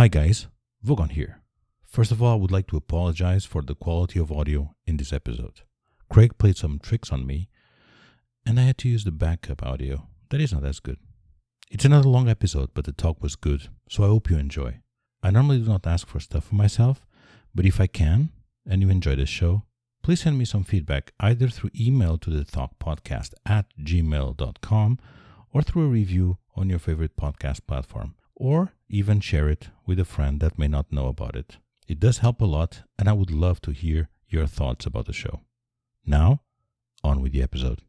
Hi guys, Vogon here. First of all, I would like to apologize for the quality of audio in this episode. Craig played some tricks on me, and I had to use the backup audio. That is not as good. It's another long episode, but the talk was good, so I hope you enjoy. I normally do not ask for stuff for myself, but if I can, and you enjoy the show, please send me some feedback either through email to the talk podcast at gmail.com or through a review on your favorite podcast platform, or even share it with a friend that may not know about it. It does help a lot, and I would love to hear your thoughts about the show. Now, on with the episode.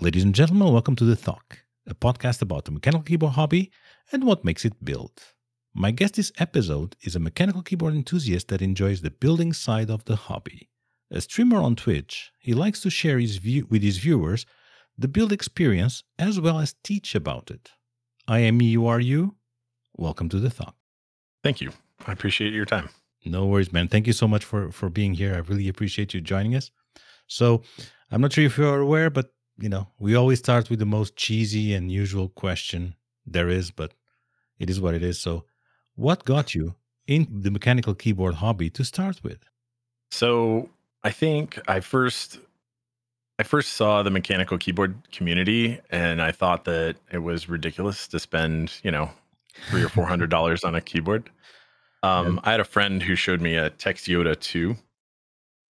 Ladies and gentlemen, welcome to The Talk, a podcast about the mechanical keyboard hobby and what makes it build. My guest this episode is a mechanical keyboard enthusiast that enjoys the building side of the hobby. A streamer on Twitch, he likes to share his view with his viewers the build experience as well as teach about it. I am EURU. Welcome to the Talk. Thank you. I appreciate your time. No worries, man. Thank you so much for for being here. I really appreciate you joining us. So, I'm not sure if you're aware, but you know, we always start with the most cheesy and usual question there is, but it is what it is. So, what got you in the mechanical keyboard hobby to start with? So, I think I first I first saw the mechanical keyboard community and I thought that it was ridiculous to spend, you know, 3 or 400 dollars on a keyboard. Um, I had a friend who showed me a Tex Yoda 2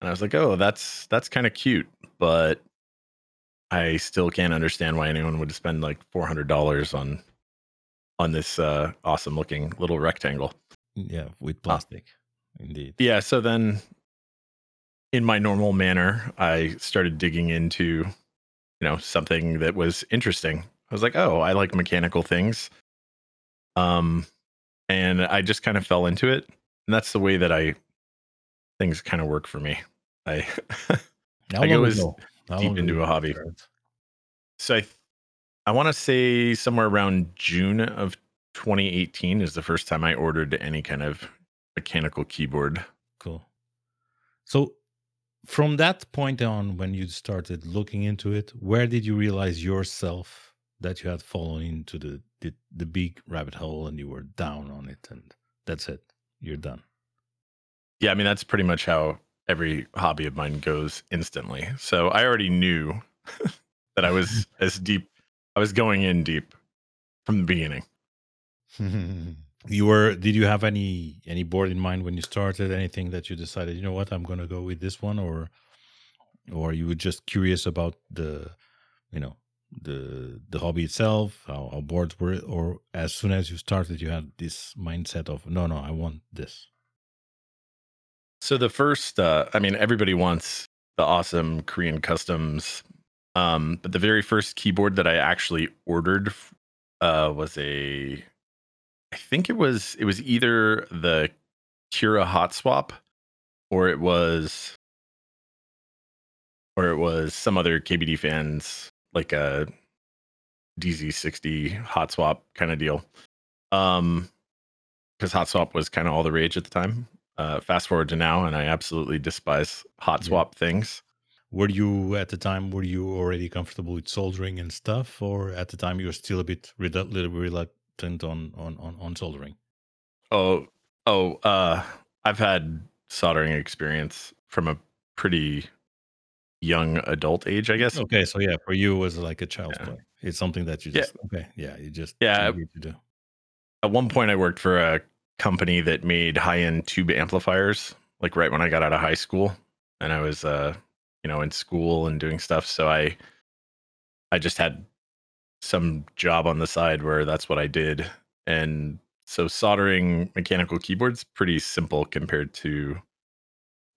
and I was like, "Oh, that's that's kind of cute." But I still can't understand why anyone would spend like four hundred dollars on on this uh, awesome looking little rectangle. Yeah, with plastic, indeed. Yeah. So then, in my normal manner, I started digging into, you know, something that was interesting. I was like, oh, I like mechanical things. Um, and I just kind of fell into it, and that's the way that I things kind of work for me. I I go as deep into a hobby. So I, th- I want to say somewhere around June of 2018 is the first time I ordered any kind of mechanical keyboard. Cool. So, from that point on, when you started looking into it, where did you realize yourself that you had fallen into the, the the big rabbit hole and you were down on it, and that's it, you're done. Yeah, I mean that's pretty much how every hobby of mine goes instantly. So I already knew that I was as deep. I was going in deep from the beginning. you were. Did you have any any board in mind when you started? Anything that you decided, you know what, I'm to go with this one, or or you were just curious about the, you know, the the hobby itself, how, how boards were, or as soon as you started, you had this mindset of, no, no, I want this. So the first, uh, I mean, everybody wants the awesome Korean customs, um, but the very first keyboard that I actually ordered uh, was a, I think it was it was either the Cura Hot Swap, or it was, or it was some other KBD fans like a DZ60 Hot Swap kind of deal. Um, because Hot Swap was kind of all the rage at the time uh, fast forward to now, and I absolutely despise hot Yeah. swap things. Were you at the time? Were you already comfortable with soldering and stuff, or at the time you were still a bit redu- little on on on, on soldering? Oh, oh, uh, I've had soldering experience from a pretty young adult age, I guess. Okay, so yeah, for you it was like a child's Yeah. play. It's something that you Yeah. just okay, yeah, you just Yeah. to do. At one point, I worked for a company that made high-end tube amplifiers, like right when I got out of high school, and I was, uh, you know, in school and doing stuff. So I, I just had some job on the side where that's what I did, and so soldering mechanical keyboards pretty simple compared to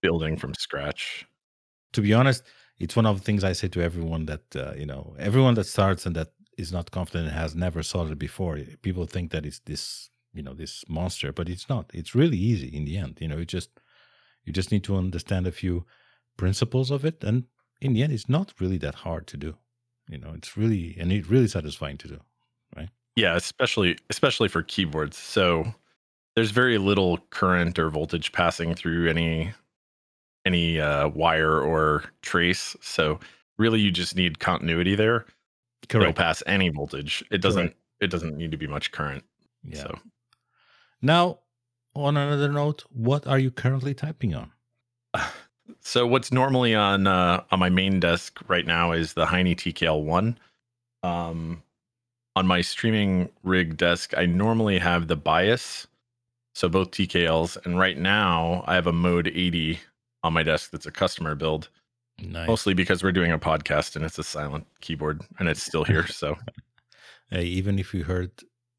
building from scratch. To be honest, it's one of the things I say to everyone that uh, you know, everyone that starts and that is not confident and has never soldered before. People think that it's this, you know, this monster, but it's not. It's really easy in the end. You know, you just you just need to understand a few principles of it, and in the end, it's not really that hard to do. You know, it's really and it's really satisfying to do. Right? Yeah, especially especially for keyboards. So there's very little current or voltage passing through any any uh, wire or trace. So really, you just need continuity there. Correct. It'll Correct. pass any voltage. It doesn't it doesn't need to be much current. Yeah. So Now, on another note, what are you currently typing on? So what's normally on uh, on my main desk right now is the Heine TKL one. Um, on my streaming rig desk, I normally have the bias, so both TKLs, and right now I have a Mode 80 on my desk that's a customer build, Nice. mostly because we're doing a podcast and it's a silent keyboard and it's still here. So Hey, even if you heard,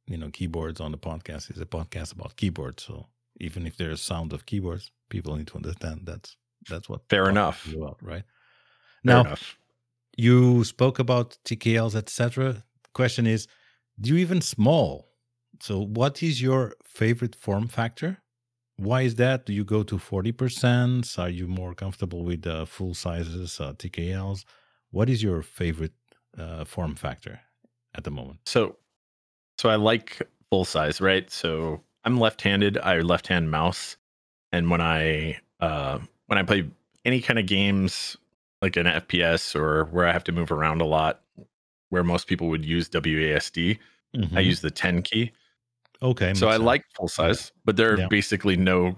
you know, keyboards on the podcast, it's a podcast about keyboards. So even if there's sound of keyboards, people need to understand that's that's what Fair enough. about, right? fair Now enough. you spoke about TKLs, etc. Question is, do you even small? So what is your favorite form factor? Why is that? Do you go to forty percent? Are you more comfortable with uh, full sizes uh, TKLs? What is your favorite uh, form factor at the moment? So, so I like full size, right? So I'm left-handed. I left-hand mouse, and when I uh, when I play any kind of games like an FPS or where I have to move around a lot, where most people would use WASD, I Mhm. use the 10 key. Okay. so I sense. like full size, but there are Yeah. basically no,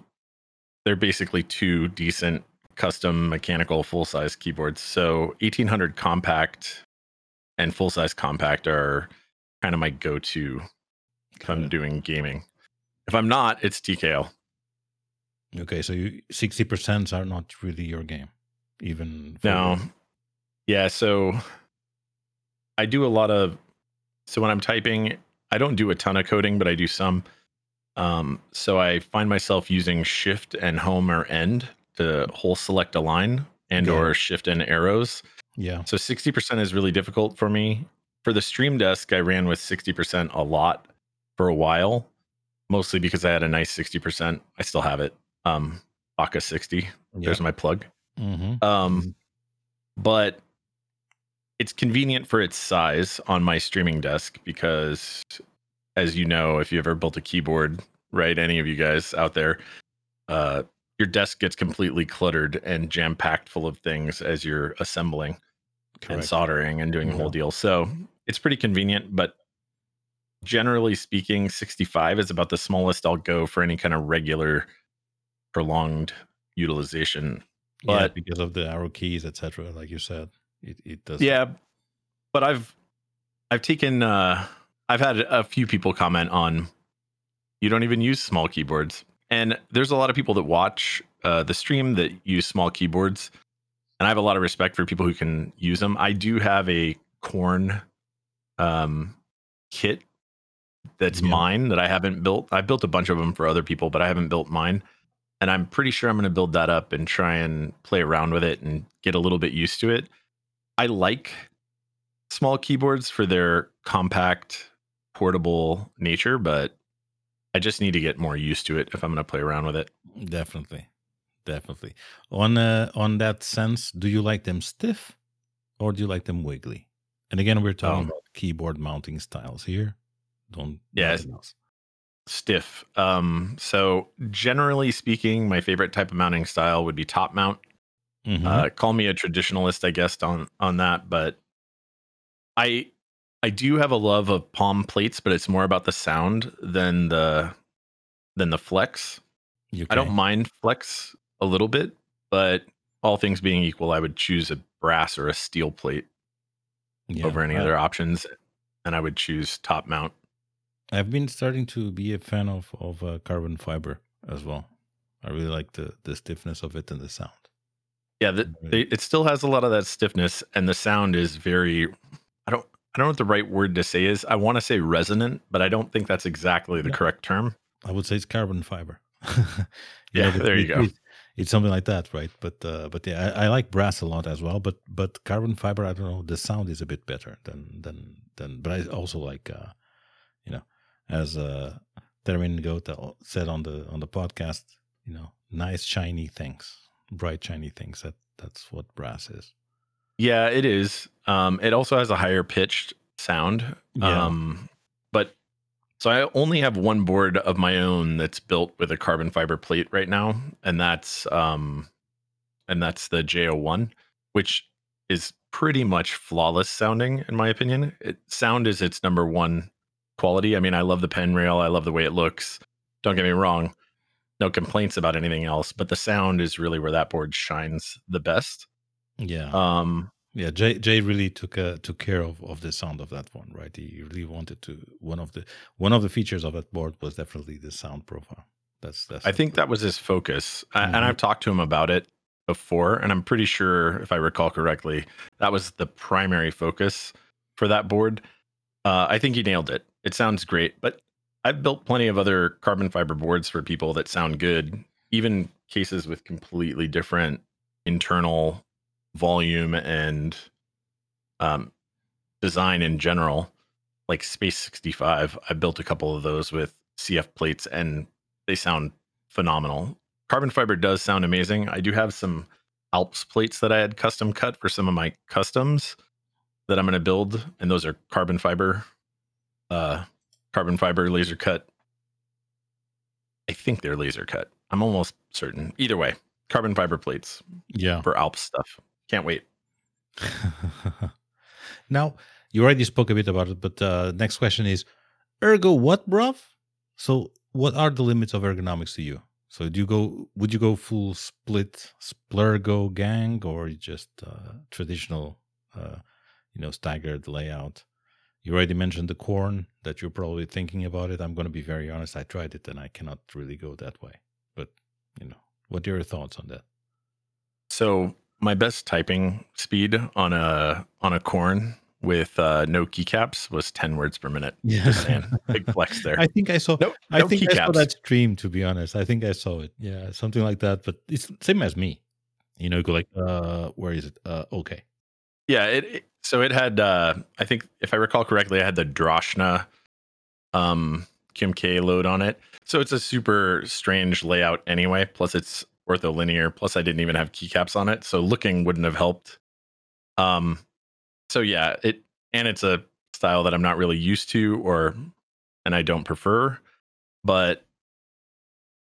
they're basically two decent custom mechanical full size keyboards. So 1800 compact and full size compact are kind of my go to if I'm doing gaming. If I'm not, it's TKL. Okay, so you sixty percent are not really your game, even for No. your- Yeah. So I do a lot of, so when I'm typing, I don't do a ton of coding, but I do some. Um, so I find myself using shift and home or end to whole select a line and Got or shift and arrows. yeah. So 60% is really difficult for me. For the stream desk, I ran with 60% a lot for a while, mostly because I had a nice 60%. I still have it. Um, Aka 60. yeah. There's my plug. hmm Um, but it's convenient for its size on my streaming desk because, as you know, if you ever built a keyboard, right? Any of you guys out there, uh, your desk gets completely cluttered and jam packed full of things as you're assembling and soldering and doing the whole deal. So it's pretty convenient, but generally speaking, 65 is about the smallest I'll go for any kind of regular prolonged utilization. yeah, because of the arrow keys, etc. Like you said, it it does. Yeah, but I've I've taken uh I've had a few people comment on you don't even use small keyboards. And there's a lot of people that watch uh, the stream that use small keyboards, and I have a lot of respect for people who can use them. I do have a Corne um, kit that's Yeah. mine that I haven't built. I built a bunch of them for other people, but I haven't built mine. And I'm pretty sure I'm going to build that up and try and play around with it and get a little bit used to it. I like small keyboards for their compact, portable nature, but I just need to get more used to it if I'm going to play around with it. definitely, definitely. On uh, on that sense, do you like them stiff, or do you like them wiggly? And again, we're talking Um, about keyboard mounting styles here. Don't Yeah. Stiff. Um, so generally speaking, my favorite type of mounting style would be top mount. Mhm. Uh, call me a traditionalist, I guess, on on that, but I I do have a love of POM plates, but it's more about the sound than the than the flex. You I don't mind flex a little bit, but all things being equal, I would choose a brass or a steel plate Yeah, over any I- other options, and I would choose top mount. I've been starting to be a fan of of uh, carbon fiber as well. I really like the the stiffness of it and the sound. Yeah, the, they, it still has a lot of that stiffness, and the sound is very. I don't. I don't know what the right word to say is. I want to say resonant, but I don't think that's exactly the Yeah. correct term. I would say it's carbon fiber. Yeah, but there you it- go. it- it's something like that, right? But uh, but yeah, I, I like brass a lot as well. But but carbon fiber, I don't know, the sound is a bit better than than than. But I also like, uh, you know, as uh, Termin Gota said on the on the podcast, you know, nice shiny things, bright shiny things. That that's what brass is. Yeah, it is. Um, it also has a higher pitched sound. Yeah. Um, but so I only have one board of my own that's built with a carbon fiber plate right now, and that's um, and that's the JO1, which is pretty much flawless sounding in my opinion. It, sound is its number one quality. I mean, I love the pen rail. I love the way it looks. Don't get me wrong. No complaints about anything else, but the sound is really where that board shines the best. Yeah. Um, Yeah, Jay Jay really took uh, took care of, of the sound of that one, right? He really wanted to one of the one of the features of that board was definitely the sound profile. That's that's I think that was his focus. Mhm. And I've talked to him about it before, and I'm pretty sure, if I recall correctly, that was the primary focus for that board. Uh, I think he nailed it. It sounds great, but I've built plenty of other carbon fiber boards for people that sound good, even cases with completely different internal volume and um, design in general, like Space 65. I built a couple of those with CF plates, and they sound phenomenal. Carbon fiber does sound amazing. I do have some Alps plates that I had custom cut for some of my customs that I'm going to build, and those are carbon fiber, uh, carbon fiber laser cut. I think they're laser cut. I'm almost certain. Either way, carbon fiber plates yeah. for Alps stuff. Can't wait. now you already spoke a bit about it, but uh, next question is ergo what, bruv? So what are the limits of ergonomics to you? So do you go would you go full split splurgo gang or just uh, traditional uh, you know staggered layout? You already mentioned the Corne that you're probably thinking about it. I'm going to be very honest. I tried it and I cannot really go that way. But you know, what are your thoughts on that? So my best typing speed on a on a Corne with uh, no keycaps was 10 words per minute. Just saying. Big flex there. I think I saw. no, I no think I saw keycaps. that stream. To be honest, I think I saw it. Yeah, something like that. But it's same as me. You know, you go like, uh, where is it? Uh, okay. Yeah, it, it- so it had uh I think if I recall correctly, I had the Droshna um Kim K load on it. So it's a super strange layout anyway. Plus it's ortholinear. Plus I didn't even have keycaps on it. So looking wouldn't have helped. Um so yeah, it and it's a style that I'm not really used to or and I don't prefer. But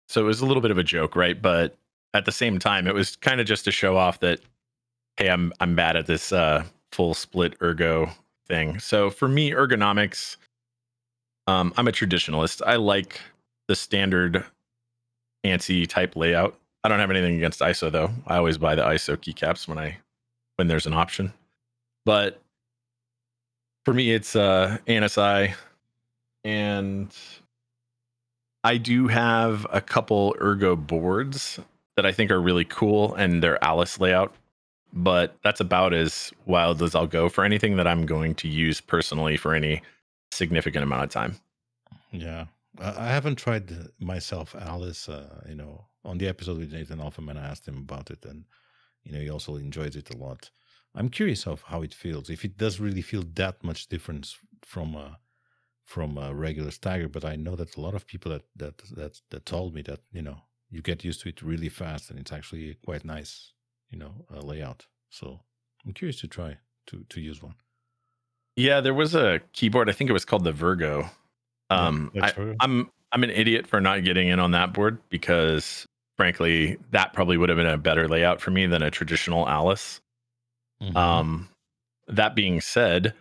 so it was a little bit of a joke, right? But at the same time, it was kind of just to show off that hey, I'm I'm bad at this uh full split ergo thing. So for me, ergonomics, um, I'm a traditionalist. I like the standard ANSI type layout. I don't have anything against ISO though. I always buy the ISO keycaps when I when there's an option. But for me, it's uh ANSI and I do have a couple ergo boards that I think are really cool and they're Alice layout but that's about as wild as I'll go for anything that I'm going to use personally for any significant amount of time. Yeah, I haven't tried myself, Alice. Uh, you know, on the episode with Nathan Alphaman, I asked him about it, and you know, he also enjoys it a lot. I'm curious of how it feels. If it does really feel that much difference from a from a regular stagger, but I know that a lot of people that that that that told me that you know you get used to it really fast, and it's actually quite nice, you know, uh, layout. So I'm curious to try to to use one. Yeah, there was a keyboard. I think it was called the Virgo. Um, Yeah, I, true. I'm I'm an idiot for not getting in on that board because, frankly, that probably would have been a better layout for me than a traditional Alice. Mhm. Um, that being said,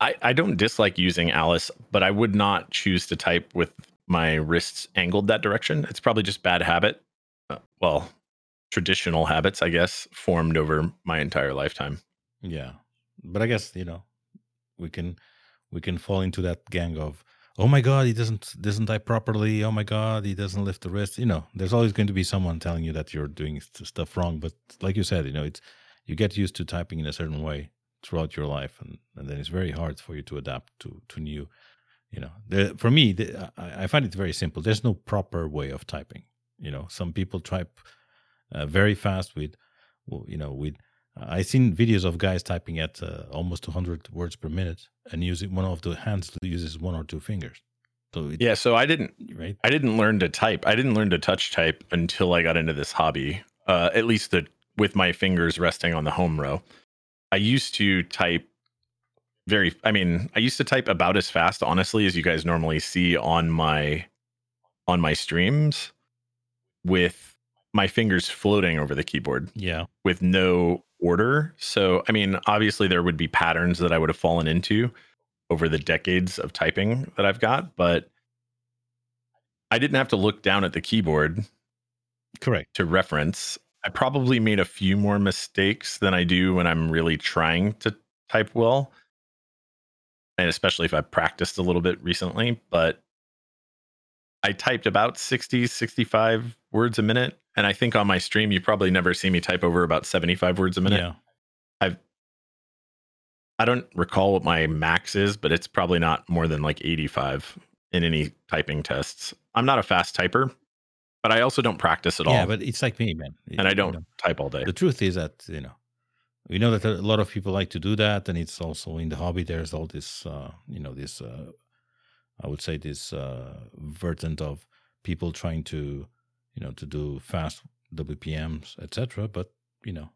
I, I don't dislike using Alice, but I would not choose to type with my wrists angled that direction. It's probably just bad habit. Uh, well, traditional habits, I guess, formed over my entire lifetime. Yeah, but I guess you know we can we can fall into that gang of oh my god he doesn't doesn't type properly oh my god he doesn't lift the wrist you know there's always going to be someone telling you that you're doing stuff wrong but like you said you know it's you get used to typing in a certain way throughout your life and, and then it's very hard for you to adapt to to new you know the, for me the, I, I find it very simple there's no proper way of typing you know some people type uh, very fast with you know with I've seen videos of guys typing at uh, almost 200 words per minute and using one of the hands uses one or two fingers. So it, Yeah, so I didn't right. I didn't learn to type. I didn't learn to touch type until I got into this hobby. Uh, at least the with my fingers resting on the home row. I used to type very. I mean, I used to type about as fast, honestly, as you guys normally see on my on my streams, with my fingers floating over the keyboard Yeah. with no order. So, I mean, obviously there would be patterns that I would have fallen into, over the decades of typing that I've got, but I didn't have to look down at the keyboard Correct. to reference. I probably made a few more mistakes than I do when I'm really trying to type well. And especially if I've practiced a little bit recently, but I typed about 60, 65 words a minute. And I think on my stream, you probably never see me type over about 75 words a minute. Yeah. I've, I don't recall what my max is, but it's probably not more than like 85 in any typing tests. I'm not a fast typer, but I also don't practice at Yeah, all. Yeah, but it's like me, man. and I don't know, type all day. the truth is that you know we know that a lot of people like to do that and it's also in the hobby there's all this uh you know this uh i would say this uh of people trying to you know to do fast wpms etc but you know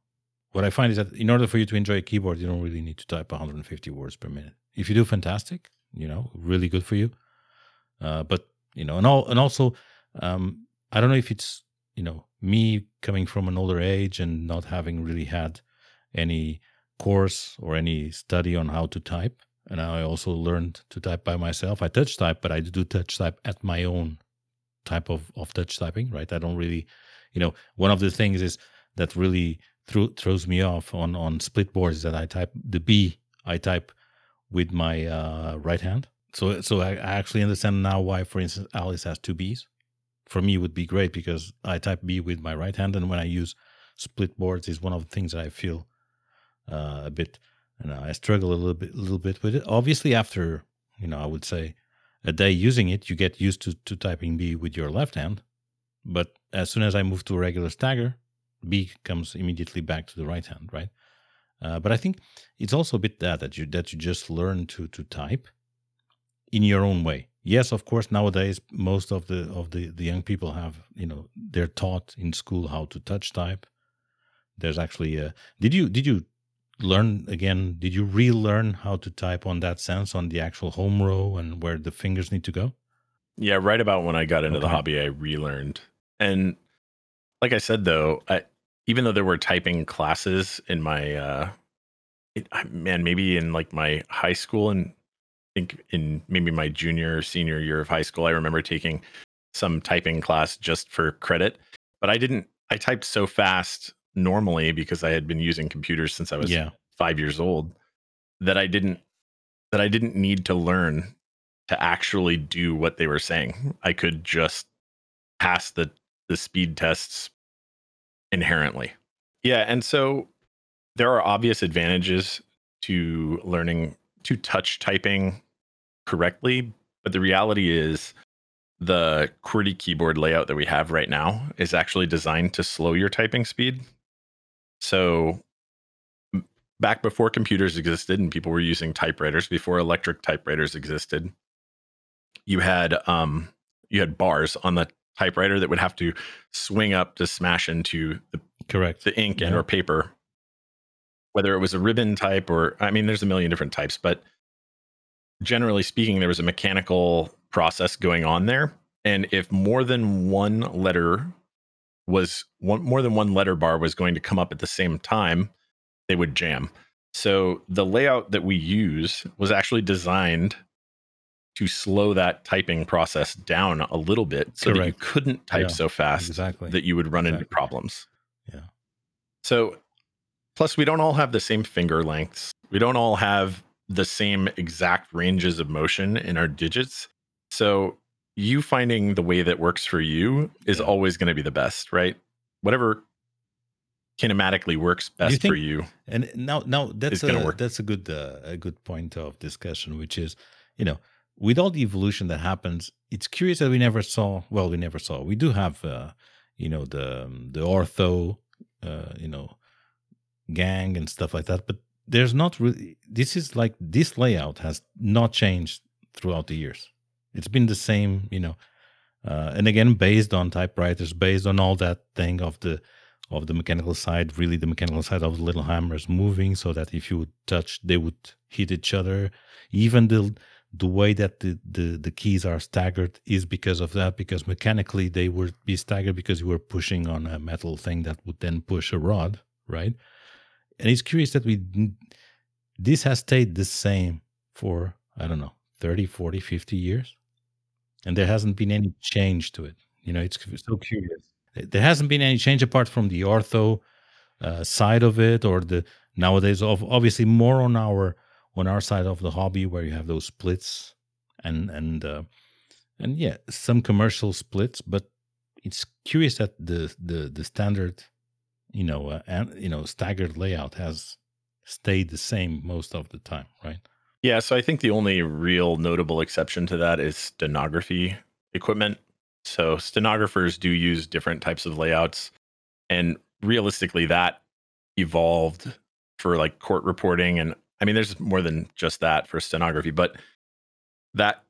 what i find is that in order for you to enjoy a keyboard you don't really need to type 150 words per minute. If you do fantastic you know really good for you. Uh but you know and all and also um i don't know if it's you know me coming from an older age and not having really had any course or any study on how to type and i also learned to type by myself. I touch type but i do touch type at my own type of, of touch typing right? I don't really you know one of the things is that really thro- throws me off on on split boards is that i type the b i type with my uh, right hand. So so I, I actually understand now why for instance alice has two b's. For me would be great because I type B with my right hand, and when I use split boards, is one of the things that I feel uh, a bit, know, I struggle a little bit, little bit with it. Obviously, after you know, I would say a day using it, you get used to to typing B with your left hand. But as soon as I move to a regular stagger, B comes immediately back to the right hand, right? Uh, but I think it's also a bit that that you that you just learn to to type in your own way. Yes, of course. Nowadays, most of the of the the young people have you know they're taught in school how to touch type. There's actually a. Did you did you learn again? Did you relearn how to type on that sense on the actual home row and where the fingers need to go? Yeah, right about when I got into the hobby, I relearned. And like I said, though, I, even though there were typing classes in my, uh, it, man, maybe in like my high school and I think in maybe my junior or senior year of high school, I remember taking some typing class just for credit. But I didn't, I typed so fast normally because I had been using computers since I was yeah, five years old that I didn't that I didn't need to learn to actually do what they were saying. I could just pass the the speed tests inherently. Yeah, and so there are obvious advantages to learning to touch typing correctly, but the reality is the QWERTY keyboard layout that we have right now is actually designed to slow your typing speed. So back before computers existed and people were using typewriters, before electric typewriters existed, you had um you had bars on the typewriter that would have to swing up to smash into the, correct. the ink and or paper. Whether it was a ribbon type or I mean there's a million different types, but generally speaking, there was a mechanical process going on there. And if more than one letter was one more than one letter bar was going to come up at the same time, they would jam. So the layout that we use was actually designed to slow that typing process down a little bit so that you couldn't type Yeah, so fast Exactly. that you would run into problems. Yeah. So, plus, we don't all have the same finger lengths. We don't all have the same exact ranges of motion in our digits. So, you finding the way that works for you is Yeah. always going to be the best, right? Whatever kinematically works best for think- you. And now, now that's a that's a good uh, a good point of discussion, which is, you know, with all the evolution that happens, it's curious that we never saw. Well, we never saw. We do have, uh, you know, the um, the ortho, uh, you know, gang and stuff like that. But there's not really. This is like this layout has not changed throughout the years. It's been the same, you know, uh, and again based on typewriters, based on all that thing of the of the mechanical side, really the mechanical side of the little hammers moving so that if you would touch, they would hit each other. Even the the way that the, the, the keys are staggered is because of that, because mechanically they would be staggered because you were pushing on a metal thing that would then push a rod, right? And it's curious that we this has stayed the same for I don't know, 30, 40, 50 years. And there hasn't been any change to it. You know, it's so curious. There hasn't been any change apart from the ortho uh, side of it or the nowadays of obviously more on our on our side of the hobby where you have those splits and and uh, and yeah some commercial splits but it's curious that the the the standard you know uh, and you know staggered layout has stayed the same most of the time right yeah so i think the only real notable exception to that is stenography equipment. So stenographers do use different types of layouts and realistically that evolved for like court reporting and I mean there's more than just that for stenography, but that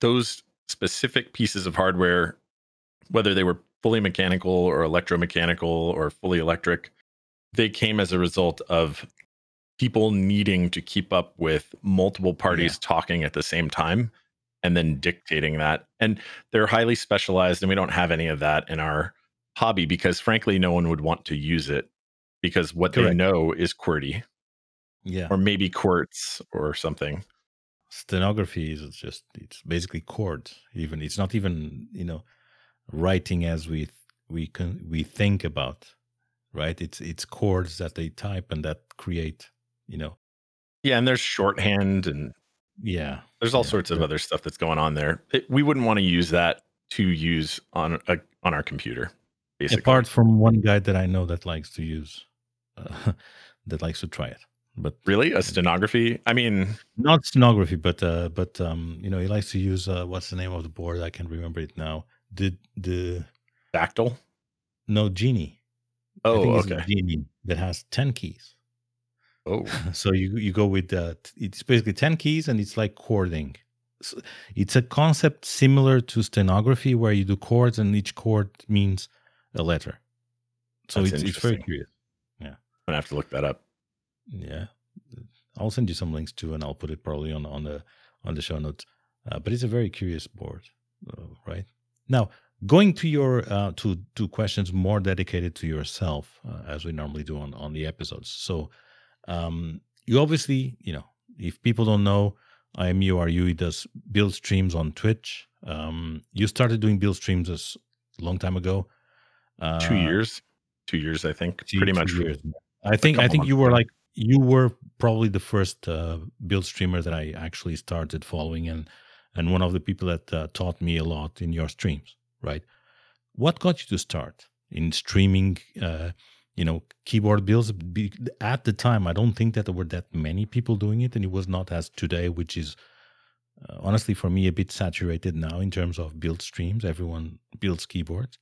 those specific pieces of hardware whether they were fully mechanical or electromechanical or fully electric, they came as a result of people needing to keep up with multiple parties yeah. talking at the same time and then dictating that. And they're highly specialized, and we don't have any of that in our hobby because, frankly, no one would want to use it because what Correct. they know is QWERTY. Yeah. Or maybe QWERTZ or something. Stenography is just, it's basically chords. Even it's not even, you know, writing as we we can we think about right it's it's chords that they type and that create you know? Yeah and there's shorthand and yeah there's all yeah, sorts of other stuff that's going on there. It, we wouldn't want to use that to use on a on our computer basically. apart from one guy that i know that likes to use uh, that likes to try it but really? A stenography? I mean not stenography but uh but um you know he likes to use uh what's the name of the board? I can't remember it now. The the dactyl? No Ginny. Oh okay. Ginny that has 10 keys oh. So you you go with uh it's basically 10 keys and it's like chording so it's a concept similar to stenography where you do chords and each chord means a letter. So it's, it's very curious. Yeah. I'm gonna have to look that up. Yeah. I'll send you some links too and i'll put it probably on on the on the show notes. Uh, but it's a very curious board uh, right? Now, going to your uh, to to questions more dedicated to yourself, uh, as we normally do on on the episodes. So, um, you obviously, you know, if people don't know, I am you are you. He does build streams on Twitch. Um, you started doing build streams a long time ago. Uh, two years, two years, I think, two, pretty two much. Years. I think I think you were like you were probably the first uh, build streamer that I actually started following and and one of the people that uh, taught me a lot in your streams, right? What got you to start in streaming? Uh, you know, keyboard builds. At the time, I don't think that there were that many people doing it, and it was not as today, which is uh, honestly for me a bit saturated now in terms of build streams. Everyone builds keyboards,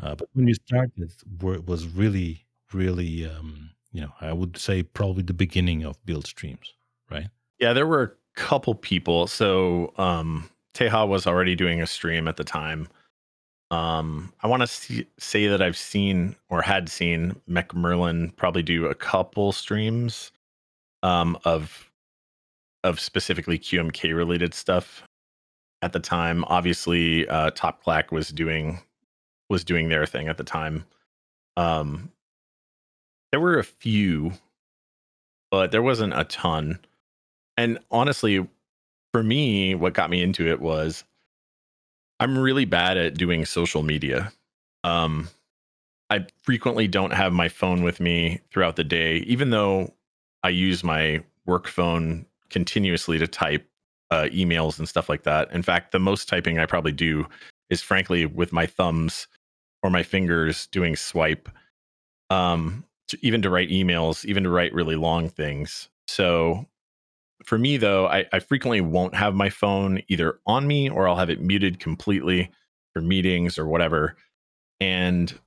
uh, but when you started, it was really, really, um, you know, I would say probably the beginning of build streams, right? Yeah, there were a couple people. So um Taeha was already doing a stream at the time. Um, I want to say that I've seen or had seen MechMerlin probably do a couple streams um, of of specifically QMK related stuff at the time. Obviously, uh, Top Clack was doing was doing their thing at the time. Um, there were a few, but there wasn't a ton and honestly, for me, what got me into it was I'm really bad at doing social media. Um, I frequently don't have my phone with me throughout the day, even though I use my work phone continuously to type uh, emails and stuff like that. In fact, the most typing I probably do is frankly with my thumbs or my fingers doing swipe. Um, to, even to write emails, even to write really long things. So for me, though, I, I frequently won't have my phone either on me or I'll have it muted completely for meetings or whatever. And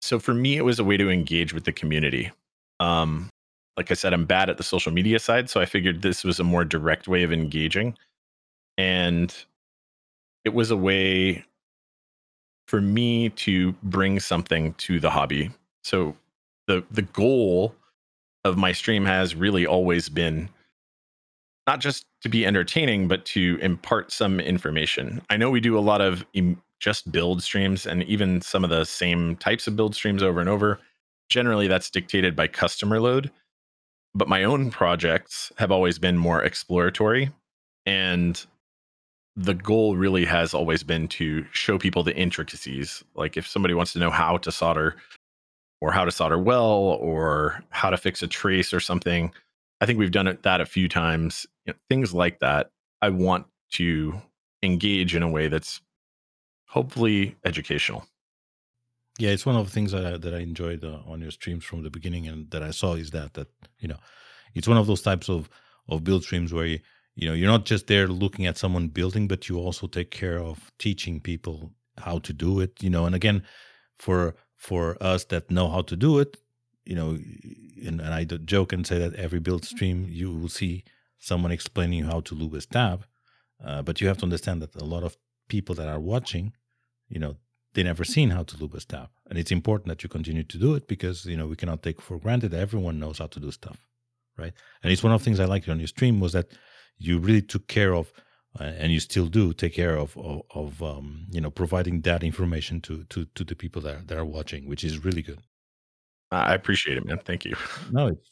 so for me, it was a way to engage with the community. Um, like I said, I'm bad at the social media side, so I figured this was a more direct way of engaging. And it was a way for me to bring something to the hobby. So the the goal of my stream has really always been not just to be entertaining, but to impart some information. I know we do a lot of just build streams and even some of the same types of build streams over and over. Generally, that's dictated by customer load. But my own projects have always been more exploratory. And the goal really has always been to show people the intricacies. Like if somebody wants to know how to solder or how to solder well or how to fix a trace or something, I think we've done it that a few times. You know, things like that. I want to engage in a way that's hopefully educational. Yeah, it's one of the things that I, that I enjoyed uh, on your streams from the beginning, and that I saw is that that you know, it's one of those types of of build streams where you you know you're not just there looking at someone building, but you also take care of teaching people how to do it. You know, and again, for for us that know how to do it, you know, and, and I joke and say that every build stream you will see someone explaining you how to lube a stab, uh, but you have to understand that a lot of people that are watching, you know, they never seen how to lube a stab, and it's important that you continue to do it because you know we cannot take for granted that everyone knows how to do stuff, right? And it's one of the things I liked on your stream was that you really took care of, uh, and you still do take care of of, of um, you know providing that information to to to the people that are, that are watching, which is really good. I appreciate it, man. Thank you. No, it's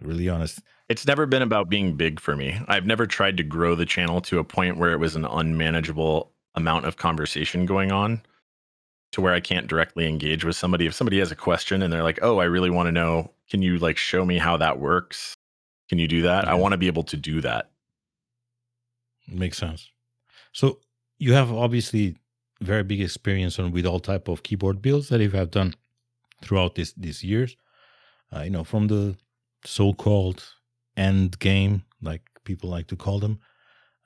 really honest. It's never been about being big for me. I've never tried to grow the channel to a point where it was an unmanageable amount of conversation going on to where I can't directly engage with somebody. If somebody has a question and they're like, "Oh, I really want to know, can you like show me how that works? Can you do that?" Yeah. I want to be able to do that. Makes sense. So you have obviously very big experience on with all type of keyboard builds that you have done throughout this these years. Uh, you know, from the so-called end game, like people like to call them,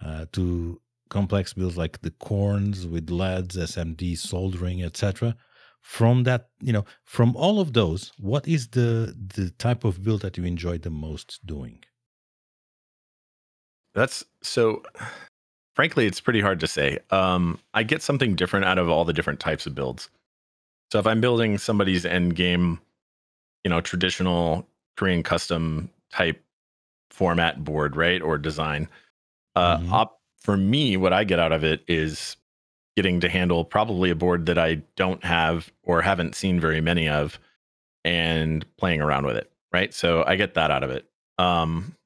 uh, to complex builds like the Cornes with LEDs, SMD, soldering, etc. From that, you know, from all of those, what is the the type of build that you enjoy the most doing? That's so frankly, it's pretty hard to say. Um, I get something different out of all the different types of builds. So if I'm building somebody's end game, you know, traditional Korean custom type format board, right, or design, uh, Mhm. op- for me, what I get out of it is getting to handle probably a board that I don't have or haven't seen very many of, and playing around with it, right? So I get that out of it. Um,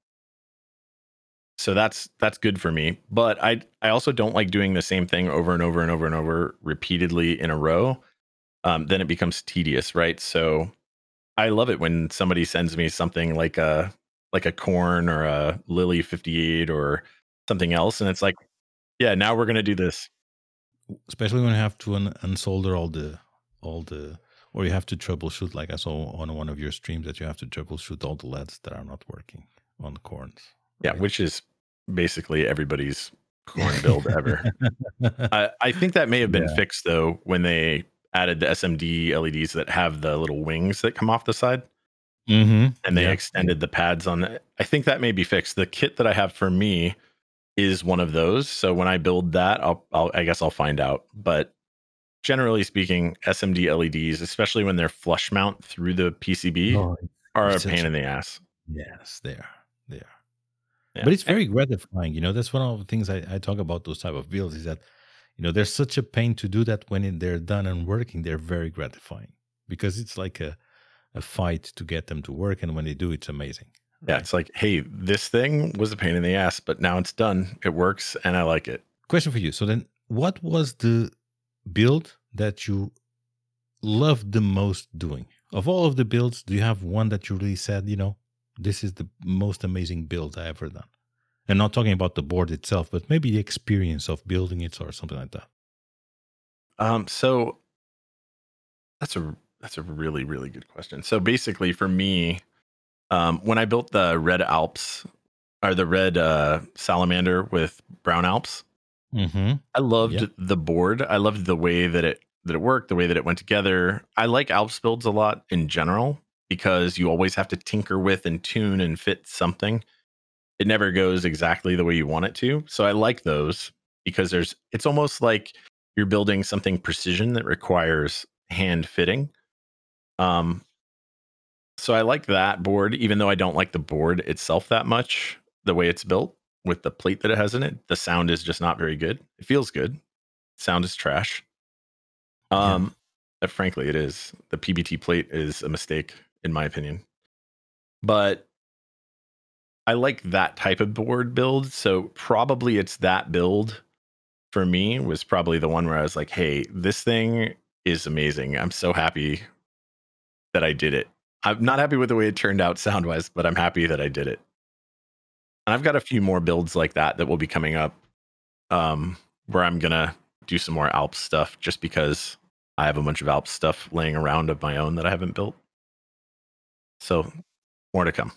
so that's that's good for me but i i also don't like doing the same thing over and over and over and over repeatedly in a row um, then it becomes tedious right? So i love it when somebody sends me something like a like a Corne or a lily 58 or something else and it's like yeah now we're gonna do this. Especially when you have to un- unsolder all the all the or you have to troubleshoot like i saw on one of your streams that you have to troubleshoot all the leds that are not working on the Cornes yeah which is basically everybody's Corne build ever. I, I think that may have been Yeah. fixed though when they added the smd leds that have the little wings that come off the side mm-hmm. and they yeah. extended the pads on it. I think that may be fixed. The kit that I have for me is one of those. So when I build that, I'll, I'll I guess I'll find out. But generally speaking, SMD LEDs, especially when they're flush mount through the PCB, Oh, are a pain in the ass. yes they are they are Yeah. but it's very gratifying you know that's one of the things I, I talk about those type of builds is that you know there's such a pain to do that when they're done and working they're very gratifying because it's like a, a fight to get them to work and when they do it's amazing yeah, it's like, hey, this thing was a pain in the ass, but now it's done. It works, and I like it. question for you so then what was the build that you loved the most doing of all of the builds do you have one that you really said you know this is the most amazing build i ever done and not talking about the board itself but maybe the experience of building it or something like that Um, so that's a that's a really really good question. So basically, for me, um, when I built the red Alps or the red uh, salamander with brown Alps, mm-hmm. I loved Yeah. the board. I loved the way that it that it worked, the way that it went together. I like Alps builds a lot in general because you always have to tinker with and tune and fit something. It never goes exactly the way you want it to. So I like those because there's it's almost like you're building something precision that requires hand fitting. Um so I like that board even though I don't like the board itself that much, the way it's built with the plate that it has in it. The sound is just not very good. It feels good. Sound is trash. Um uh, frankly it is. The PBT plate is a mistake in my opinion. But I like that type of board build. So probably it's that build for me was probably the one where I was like, hey, this thing is amazing. I'm so happy that I did it. I'm not happy with the way it turned out sound wise, but I'm happy that I did it. And I've got a few more builds like that that will be coming up um, where I'm going to do some more Alps stuff just because I have a bunch of Alps stuff laying around of my own that I haven't built. So more to come.